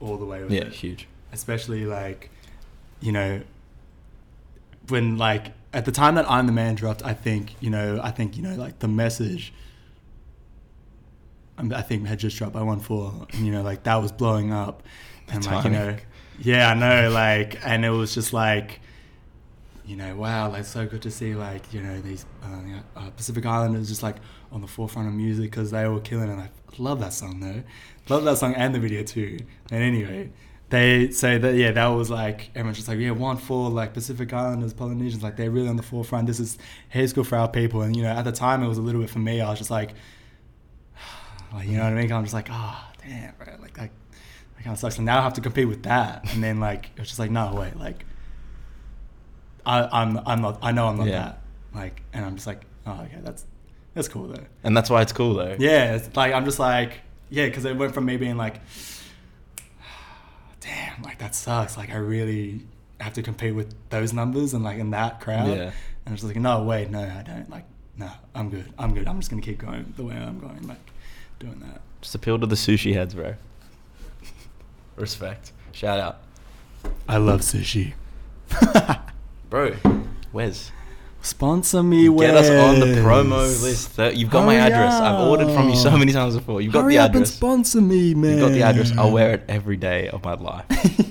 all the way with Yeah, it. huge. Especially like, you know, when like at the time that I'm the man dropped, I think you know I think you know like the message. um, I think had just dropped by one four, and you know, like that was blowing up, and like you know, yeah, I know, like, and it was just like, you know, wow, like so good to see, like you know, these uh, uh, Pacific Islanders just like on the forefront of music because they were killing it. I love that song though, love that song and the video too. And anyway, they say that yeah, that was like everyone's just like yeah, one for like Pacific Islanders, Polynesians, like they're really on the forefront. This is high school for our people, and you know, at the time it was a little bit for me. I was just like. Like, you know what I mean? I'm just like, oh, damn, bro. Like, that, that kind of sucks. And now I have to compete with that. And then, like, it's just like, no, wait, like, I, I'm, I'm not, I know I'm not Yeah. that. Like, and I'm just like, oh, okay, that's, that's cool though. And that's why it's cool though. Yeah, it's like, I'm just like, yeah, because it went from me being like, damn, like that sucks. Like I really have to compete with those numbers and like in that crowd. Yeah. And I was like, no, wait, no, I don't. Like, no, I'm good. I'm good. I'm just gonna keep going the way I'm going, like doing that. Just appeal to the sushi heads, bro. Respect. Shout out. I love sushi. Bro, Wes. Sponsor me, Wes. Get us on the promo list. Th- You've got my Hurry address. I've ordered from you so many times before. You've got Hurry the up and address. sponsor me, man. You've got the address. I'll wear it every day of my life.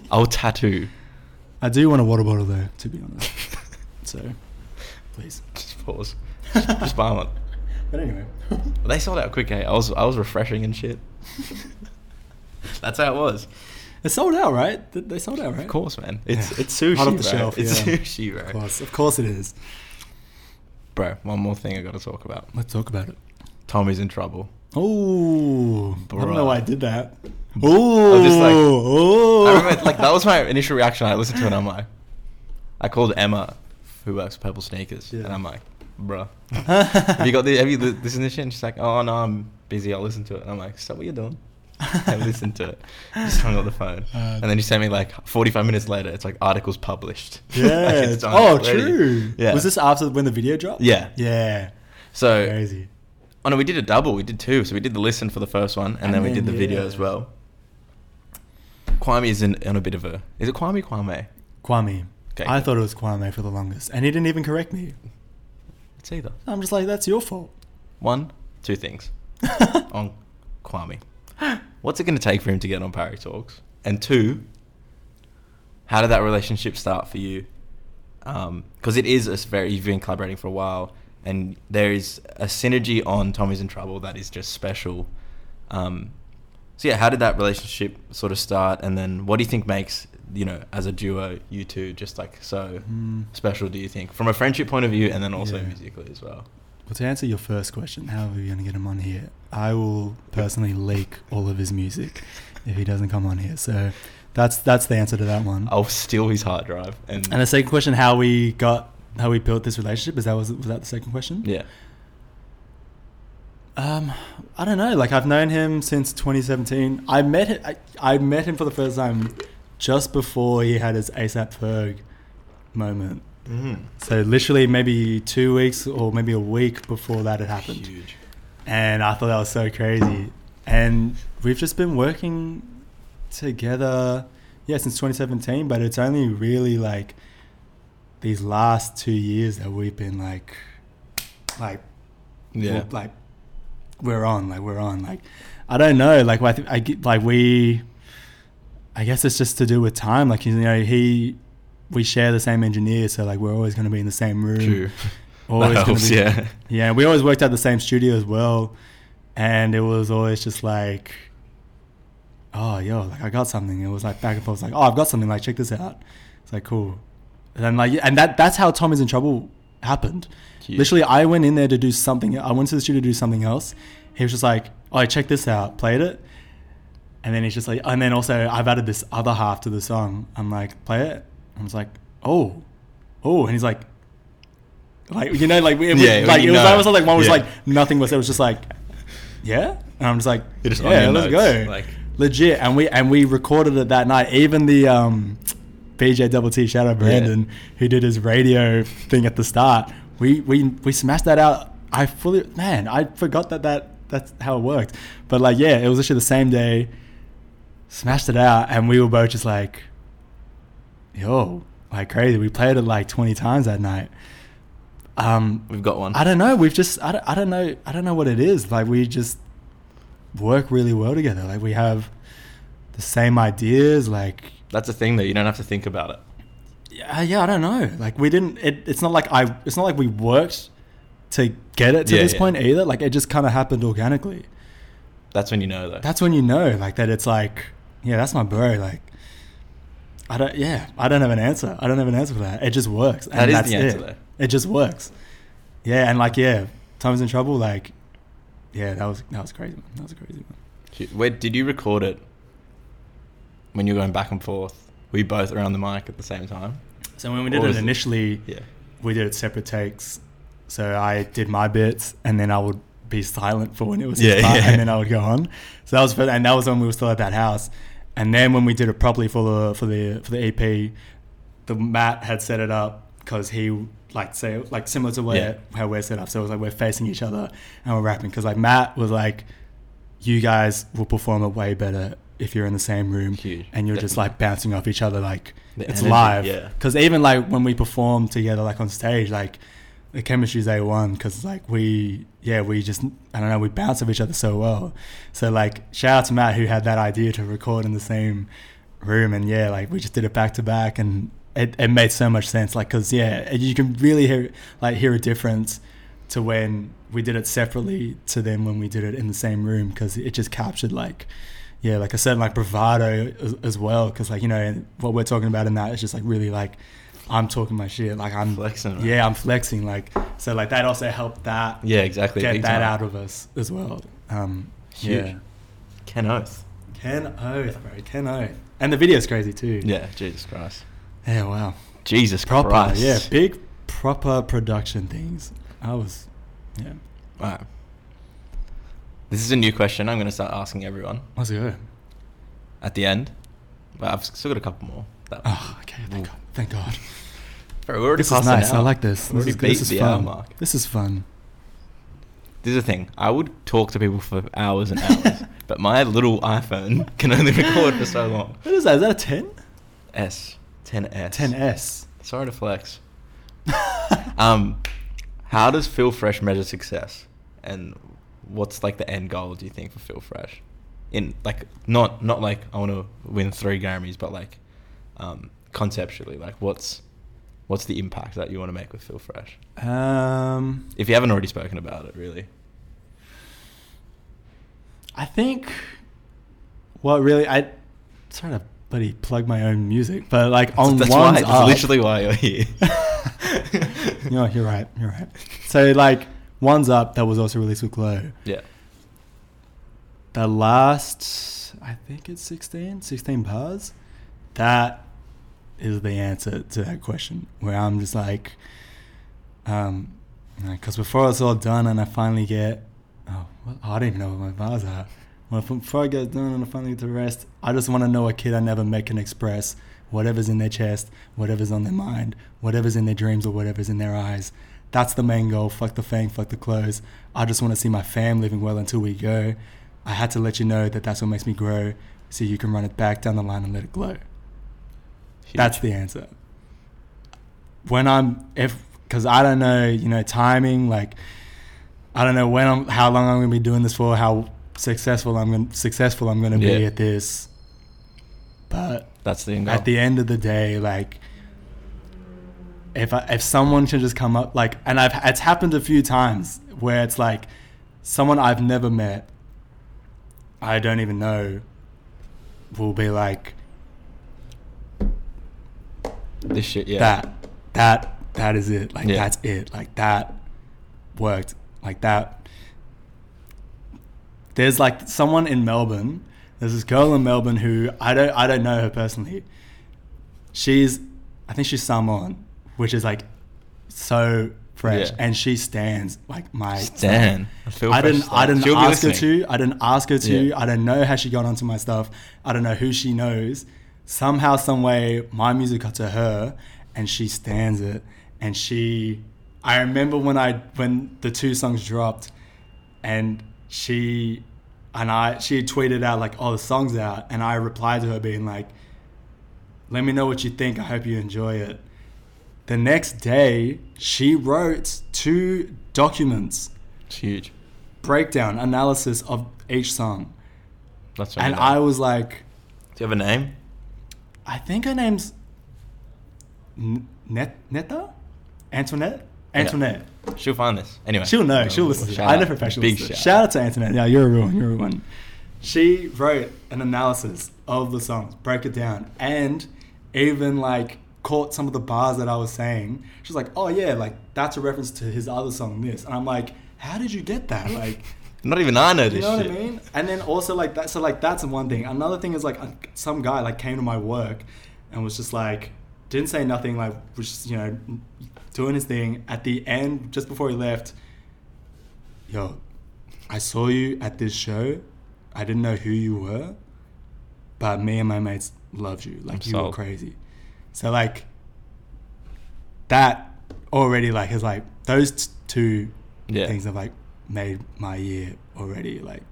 I'll tattoo. I do want a water bottle though, to be honest. so, please. Just pause. Just, just buy one. But anyway, They sold out quick, eh? I was I was refreshing and shit. That's how it was. It sold out, right? They sold out, right? Of course, man. It's Yeah. it's sushi, Hot off the bro. shelf, It's yeah. sushi, bro. Of course, of course it is. Bro, one more thing I got to talk about. Let's talk about it. Tommy's in trouble. Oh, I don't know why I did that. Oh, just like-. I remember, like that was my initial reaction. I listened to it. and I'm like, I called Emma, who works at Purple Sneakers, Yeah. and I'm like, bruh, have you got the have you li- listened to this shit? And she's like, oh no, I'm busy. I'll listen to it. And I'm like, stop what you're doing. I listened to it. Just hung up the phone, Uh, and then you sent me like 45 minutes later. It's like articles published. Yeah. done oh, already. true. Yeah. Was this after when the video dropped? Yeah. Yeah. So Crazy. Oh no, we did a double. We did two. So we did the listen for the first one, and, And then we did the video as well. Kwame is in, in a bit of a. Is it Kwame Kwame? Kwame. Okay. I thought it was Kwame for the longest, and he didn't even correct me. It's either I'm just like, that's your fault. one, two things on Kwame. What's it going to take for him to get on Parry Talks? And two, how did that relationship start for you? Because it is a very you've been collaborating for a while, and there is a synergy on Tommy's in Trouble that is just special. Um, so yeah, how did that relationship sort of start, and then what do you think makes you know as a duo you two just like so Mm. special? Do you think from a friendship point of view, and then also Yeah. musically as well? Well, to answer your first question, how are we going to get him on here? I will personally leak all of his music if he doesn't come on here. So that's that's the answer to that one. I'll steal his hard drive and, And the second question, how we got, how we built this relationship, is that was was that the second question? yeah. Um, I don't know. Like I've known him since 2017. I met him, I, I met him for the first time just before he had his ASAP Ferg moment. Mm. So literally maybe two weeks or maybe a week before that had happened. Huge. and I thought that was so crazy. And we've just been working together, yeah, since 2017. But it's only really like these last two years that we've been like, like, Yeah. we're, like we're on, like we're on. Like I don't know, like I, th- I get like we. I guess it's just to do with time. Like you know, he, we share the same engineer, so like we're always going to be in the same room. True. Always helps, be- yeah. yeah, we always worked at the same studio as well, and it was always just like, oh, yo, like I got something. It was like back and forth. Like, oh, I've got something. Like check this out. It's like cool, and then like, and that that's how Tommy's in Trouble happened. Huge. Literally, I went in there to do something. I went to the studio to do something else. He was just like, oh, I check this out. Played it. And then he's just like, and then also I've added this other half to the song. I'm like, play it. I was like, oh, oh, and he's like, like you know, like it was, Yeah, like it was almost like one was Yeah. like nothing was. It was just like, yeah, and I'm just like, just yeah, let's notes, go, like- legit. And we and we recorded it that night. Even the um, BJ Double T shout out Brandon who did his radio thing at the start. We we we smashed that out. I fully man, I forgot that that that's how it worked. But like, yeah, it was actually the same day. Smashed it out, and we were both just like, yo, like crazy. We played it like 20 times that night. Um, We've got one. I don't know. We've just, I don't, I don't know. I don't know what it is. Like, we just work really well together. Like, we have the same ideas. Like, That's the thing, though. You don't have to think about it. yeah, yeah, I don't know. Like, we didn't, it, it's not like I, it's not like we worked to get it to Yeah, this yeah. point either. Like, it just kind of happened organically. That's when you know, though. That's when you know, like, that it's like, yeah, that's my bro. Like, I don't, yeah, I don't have an answer. I don't have an answer for that. It just works. That is that's the answer, it. though. It just works. Yeah, and like, yeah, times in trouble. Like, yeah, that was that was crazy. Man. That was crazy one. Shit, Where did you record it? When you're going back and forth, were you both around the mic at the same time? So when we did it it- initially, Yeah. we did it separate takes. So I did my bits, and then I would be silent for when it was Yeah, his part, yeah. and then I would go on. So that was and that was when we were still at that house. And then when we did it properly for the for the for the EP, the Matt had set it up because he like say like similar to where Yeah. how we're set up. So it was like we're facing each other and we're rapping because like Matt was like, you guys will perform it way better if you're in the same room Huge. and you're just like bouncing off each other like The it's energy, live. yeah. Because even like when we perform together like on stage, like the chemistry's a one because like we yeah we just I don't know we bounce off each other so well. So like shout out to Matt who had that idea to record in the same room and yeah like we just did it back to back and it, it made so much sense like because yeah you can really hear like hear a difference to when we did it separately to then when we did it in the same room because it just captured like yeah like a certain like bravado as, as well because like you know what we're talking about in that is just like really like i'm talking my shit like i'm Flexing, right? yeah i'm flexing like so like that also helped that Yeah, exactly. get big that time. out of us as well um Huge. yeah Ken Oath. ken oath bro ken oath and the video's crazy too Yeah, Jesus Christ. yeah wow Jesus proper Christ. yeah big proper production things i was yeah Right. This is a new question. I'm going to start asking everyone let's go at the end. But I've still got a couple more. That oh okay thank god thank god Bro, we're already this is nice i like this this is, this is fun mark. this is fun This is the thing. I would talk to people for hours and hours, but my little iPhone can only record for so long. what is that is that a 10 S, 10S. 10s Sorry to flex. Um, how does Phil Fresh measure success, and what's like the end goal? Do you think for Phil Fresh? In like not not like I want to win three Grammys, but like um, conceptually, like what's what's the impact that you want to make with Phil Fresh? um If you haven't already spoken about it, really. I think what really I trying to bloody plug my own music, but like on that's one's why. That's up, literally why you're here. you know, you're right. You're right. So like one's up that was also released with Glow. yeah. The last, I think it's 16, 16 bars. That is the answer to that question. Where I'm just like, um, because before it's all done and I finally get, oh, I don't even know what my bars are. Well, before I get done and I finally get to rest, I just want to know a kid I never met can express whatever's in their chest, whatever's on their mind, whatever's in their dreams or whatever's in their eyes. That's the main goal. Fuck the fame, fuck the clothes. I just want to see my fam living well until we go. I had to let you know that that's what makes me grow, so you can run it back down the line and let it glow. That's the answer. When I'm if because I don't know, you know, timing. Like I don't know when I'm, how long I'm gonna be doing this for, how successful I'm gonna successful I'm gonna be at this. But That's the end at the end of the day, like if I, if someone can just come up like, and I've it's happened a few times where it's like someone I've never met, I don't even know, will be like this shit, yeah. that, that, that is it. Like Yeah. that's it. Like that worked. Like that. There's like someone in Melbourne. There's this girl in Melbourne who I don't I don't know her personally. She's I think she's Samoan, which is like so fresh, Yeah. and she stands like my Stan. I feel I didn't. Stan. I didn't She'll ask her to. I didn't ask her to. Yeah. I don't know how she got onto my stuff. I don't know who she knows. Somehow, some way, my music got to her, and she stands it. And she, I remember when I when the two songs dropped, and she, and I, she tweeted out like, "Oh, the song's out," and I replied to her being like, "Let me know what you think. I hope you enjoy it." The next day, she wrote two documents It's huge. breakdown analysis of each song That's and i was like Do you have a name? I think her name's N- Net- netta? Antoinette? Yeah. antoinette. She'll find this. Anyway. she'll know. She'll listen. Shout i know for fact Big listen to it. shout. shout out. to antoinette. Yeah you're a real one. You're a one. She wrote an analysis of the songs break it down and even like caught some of the bars that i was saying. She's like oh yeah like that's a reference to his other song this. And i'm like how did you get that? Like Not even I know You this know shit. what I mean? And then also like that. So like that's one thing. Another thing is like some guy like came to my work and was just like didn't say nothing. Like was just you know doing his thing. At the end, just before he left, yo, I saw you at this show. I didn't know who you were, but me and my mates loved you. Like I'm you were crazy. So like that already like is like those t- two Yeah. things have like made my year already. Like,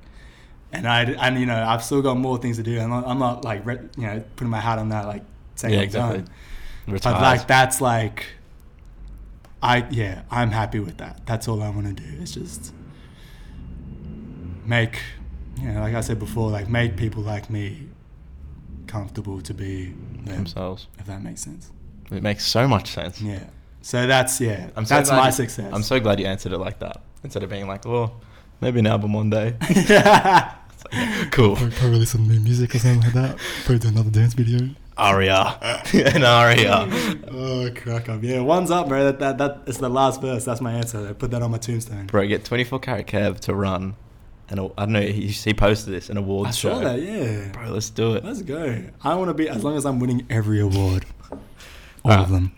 and I and you know I've still got more things to do. I'm not, I'm not like re- you know putting my hat on that like saying Yeah, I'm exactly. done. Retired. But like that's like, I yeah, I'm happy with that. That's all I want to do. Is just make, you know, like I said before, like make people like me comfortable to be them. themselves. If that makes sense. It makes so much sense. Yeah. So that's yeah. I'm so that's my you- success. I'm so glad you answered it like that instead of being like, "Oh, maybe an album one day." yeah. It's like, cool. Probably release some new music or something like that. Probably do another dance video. Aria, an aria. Oh, crack up. Yeah, one's up, bro. That, that, that is the last verse. That's my answer. I put that on my tombstone. Bro, get 24 karat Kev to run, and I don't know. He, he posted this an awards I show. saw that, yeah. Bro, let's do it. Let's go. I want to be, as long as I'm winning every award. All Ah. of them.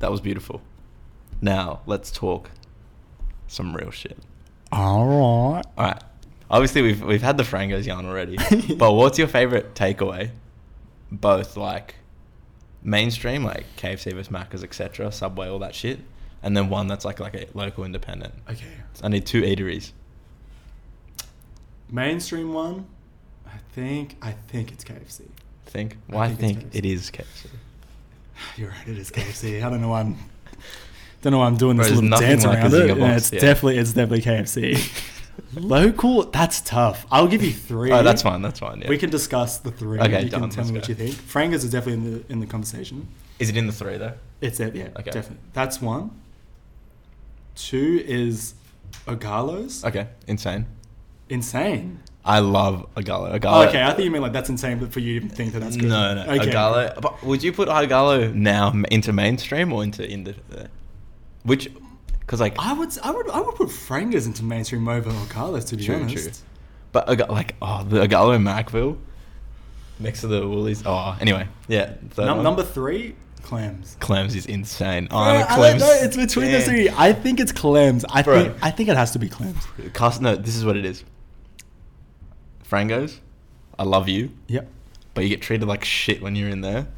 That was beautiful. Now let's talk some real shit. All right. All right. Obviously, we've we've had the Frangos yarn already, but what's your favorite takeaway? Both like mainstream, like KFC vs Macca's, etc., Subway, all that shit, and then one that's like like a local independent. Okay. I need two eateries. Mainstream one, I think, I think it's KFC. Think? Well, I think think, it is KFC. You're right, it is KFC. I don't know why I'm, don't know why I'm doing this there's little dance like around it. Zinger Yeah, box, it's yeah. definitely, it's definitely KFC. Local, that's tough. I'll give you three. Oh, that's fine. That's fine. Yeah. We can discuss the three. Okay, you done, can tell me what go. you think. Frangers is definitely in the in the conversation. Is it in the three though? It's it, yeah, Okay. definitely. That's one. Two is Ogalos. Okay, insane. Insane. I love Ogalo. Oh, okay, I think you mean like that's insane, but for you to think that that's good. No, no, Okay. Ogalo. But would you put Ogalo now into mainstream or into in the, uh, which? Because like, I would, I would, I would put Frangers into mainstream over Ogalos to be True, honest. true. but Aga- like, oh, the Ogalo Marrickville, next to the Woolies. Oh, anyway, yeah. Num- number three, Clems. Clems is insane. Oh, I'm a I don't know. It's between the three. I think it's Clems. I Bro. think, I think it has to be Clems. Cast, no, this is what it is. Frangos, I love you, Yep. but you get treated like shit when you're in there.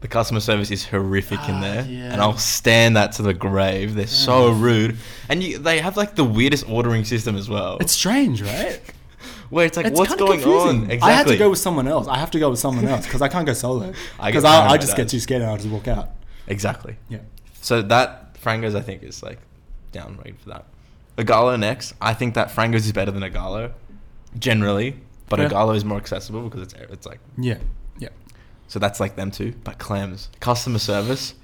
The customer service is horrific in Ah, there, yeah. and I'll stand that to the grave. They're so rude, and you, they have like the weirdest ordering system as well. It's strange, right? where it's like, It's what's going confusing. on? Exactly. I have to go with someone else. I have to go with someone else because I can't go solo. I Because I, I paranoid just get too scared and I'll just walk out. exactly. Yeah. So that Frangos, I think, is like downrated for that. Ogalo next. I think that Frangos is better than Ogalo, generally, but Yeah. Ogalo is more accessible because it's it's like Yeah. So that's like them too. But Clems, customer service,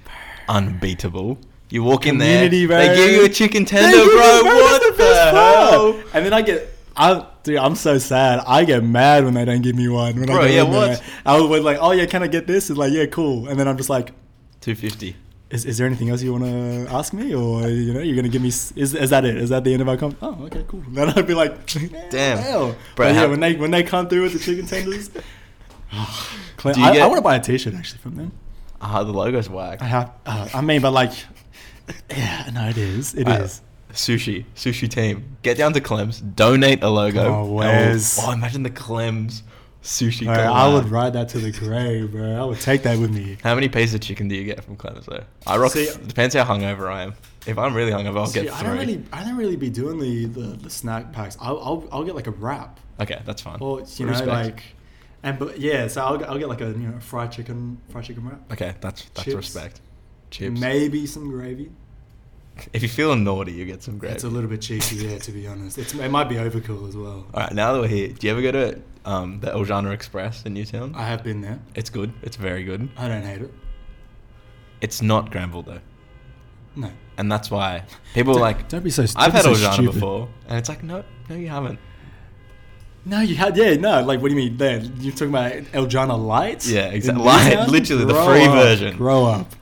unbeatable. You walk in there, Community, they give you a chicken tender, bro. What the, best hell? And then I get, I dude, I'm so sad. I get mad when they don't give me one. When Bro, I go yeah, in there. I was like, oh yeah, can I get this? It's like, yeah, cool. And then I'm just like, Two fifty. is, is there anything else you want to ask me, or you know, you're gonna give me? s- Is, is that it? Is that the end of our com? Oh, okay, cool. Then I'd be like, Damn. hell. Bro, But yeah, how- when they when they come through with the chicken tenders, You I, get- I want to buy a T-shirt actually from them. Ah, the logo's whack. I have. Uh, I mean, but like, yeah, no, it is. It is. Uh, Sushi, sushi team, get down to Clems, donate a logo. Oh, and oh, imagine the Clems sushi. Bro, I would ride that to the grave, bro. I would take that with me. How many pieces of chicken do you get from Clems though? I rock. See- depends how hungover I am. If I'm really hungover, I'll See, get I don't really, I don't really be doing the, the, the snack packs. I'll, I'll, I'll get like a wrap, Okay, that's fine. or you know, like, and but yeah, so I'll, get- I'll get like a you know fried chicken, fried chicken wrap, Okay, that's that's Chips. respect. Chips. maybe some gravy. If you're feeling naughty, you get some gravy. It's a little bit cheeky, yeah, to be honest. It's, it might be overkill as well. All right, now that we're here, do you ever go to um, the El Jannah Express in Newtown? I have been there. It's good. It's very good. I don't hate it. It's not Granville though, No. and that's why people are like. Don't be so. I've had El so stupid. before, and it's like, no, no, you haven't. No, you had yeah, no. Like, what do you mean? There, you're talking about El Jannah Lights? Yeah, exactly. Light, literally the Grow free up, version. Grow up.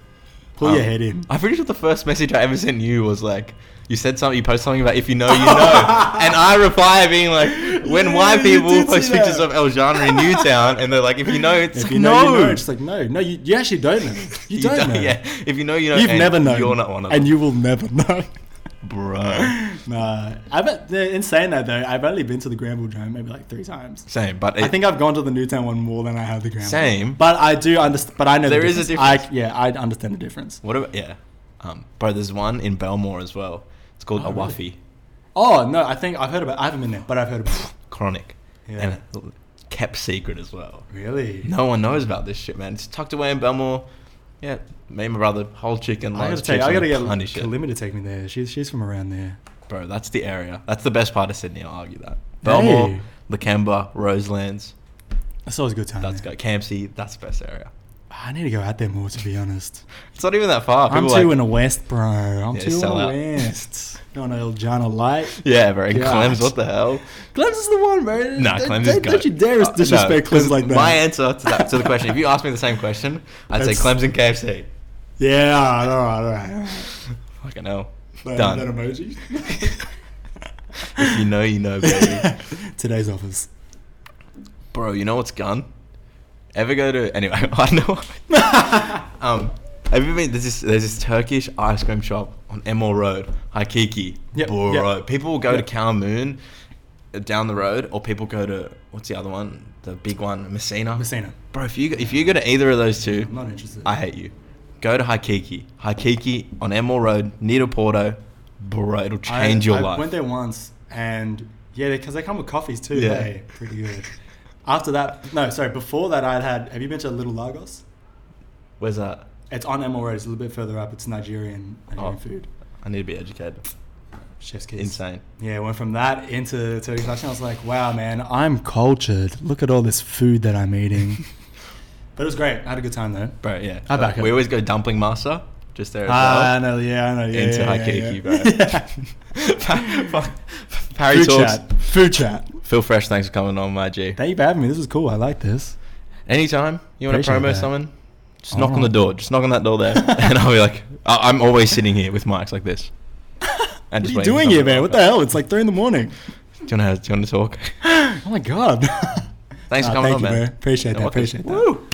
Pull Um, your head in. I'm pretty sure the first message I ever sent you was like, you said something, you posted something about if you know, you know, and I reply being like, when Yeah, white people post pictures of El Jannah in Newtown, and they're like, if you know, it's If like, you no. you know. It's like no, no. You, you actually don't know. You, don't, know. Yeah, if you know, you know. You've and never known, You're not one of and them, you will never know. bro. Nah, I bet. In saying that though, I've only been to the Granville Dome maybe like three times. Same, but I think I've gone to the Newtown one more than I have the Granville. Same. but I do understand. But I know There the is a difference. I, yeah, I understand the difference. what about yeah, um, bro? There's one in Belmore as well. It's called Oh, a really? Oh no, I think I've heard about. I haven't been there, but I've heard about. it. Chronic, Yeah. and kept secret as well. Really? No one knows about this shit, man. It's tucked away in Belmore. Yeah, me and my brother, whole chicken. I gotta take. I gotta get. Kalima to take me there. She's she's from around there. Bro, that's the area. That's the best part of Sydney. I'll argue that. Belmore, Hey. Lakemba, Roselands. That's always a good time. That's there. go. Campsie. That's the best area. I need to go out there more, to be honest. It's not even that far. I'm too like, in the west, bro. I'm Yeah, too in the out. west. Going to El Jannah Light. Yeah, bro. And Clem's, what the hell? Clem's is the one, bro. Nah, Don't- Clem's don't, is don't goat. you dare Uh, no, disrespect Clem's 'cause like that. My answer to that to the question, if you ask me the same question, I'd say That's- Clem's and KFC. Yeah, all right, all right, all right. all right. Fucking hell. That- Done. That emoji. if you know, you know, baby. Today's office. Bro, you know what's gone? Ever go to anyway? I know. um, have you been? There's this there's this Turkish ice cream shop on Enmore Road, Hakiki. Yep, Bro, yep. people will go Yep. to Kowloon uh, down the road, or people go to what's the other one? The big one, Messina. Messina. Bro, if you go- if you go to either of those two, I'm not interested. I hate you. Go to Hakiki. Hakiki on Enmore Road, near to Porto. Bro, it'll change I, your I life. I went there once, and yeah, because they come with coffees too. Yeah. Hey, pretty good. After that, no, sorry. Before that, I'd had. Have you been to Little Lagos? Where's that? It's on Emerald Road. It's a little bit further up. It's Nigerian, Nigerian Oh. food. I need to be educated. Chef's kiss. Insane. Yeah, went from that into Turkish fashion. I was like, wow, man, I'm cultured. Look at all this food that I'm eating. but it was great. I had a good time though. Bro, yeah. I back we always go dumpling master, just there as Ah, I well. know, yeah, I know, yeah. Into yeah, Hakiki, yeah, bro. yeah. Parry food talks. chat. Food chat. Phil Fresh, thanks for coming on, my G. Thank you for having me. This was cool. I like this. Anytime you want to Appreciate promo that. someone, just knock on the Alright. door. Just knock on that door there, and I'll be like, I- I'm always sitting here with mics like this. And What are waiting you for doing here, man? What the hell? It's like three in the morning. Do you want to? Do you want to talk? oh my god. Thanks for coming on, man. bro. Appreciate that. Appreciate that. Woo.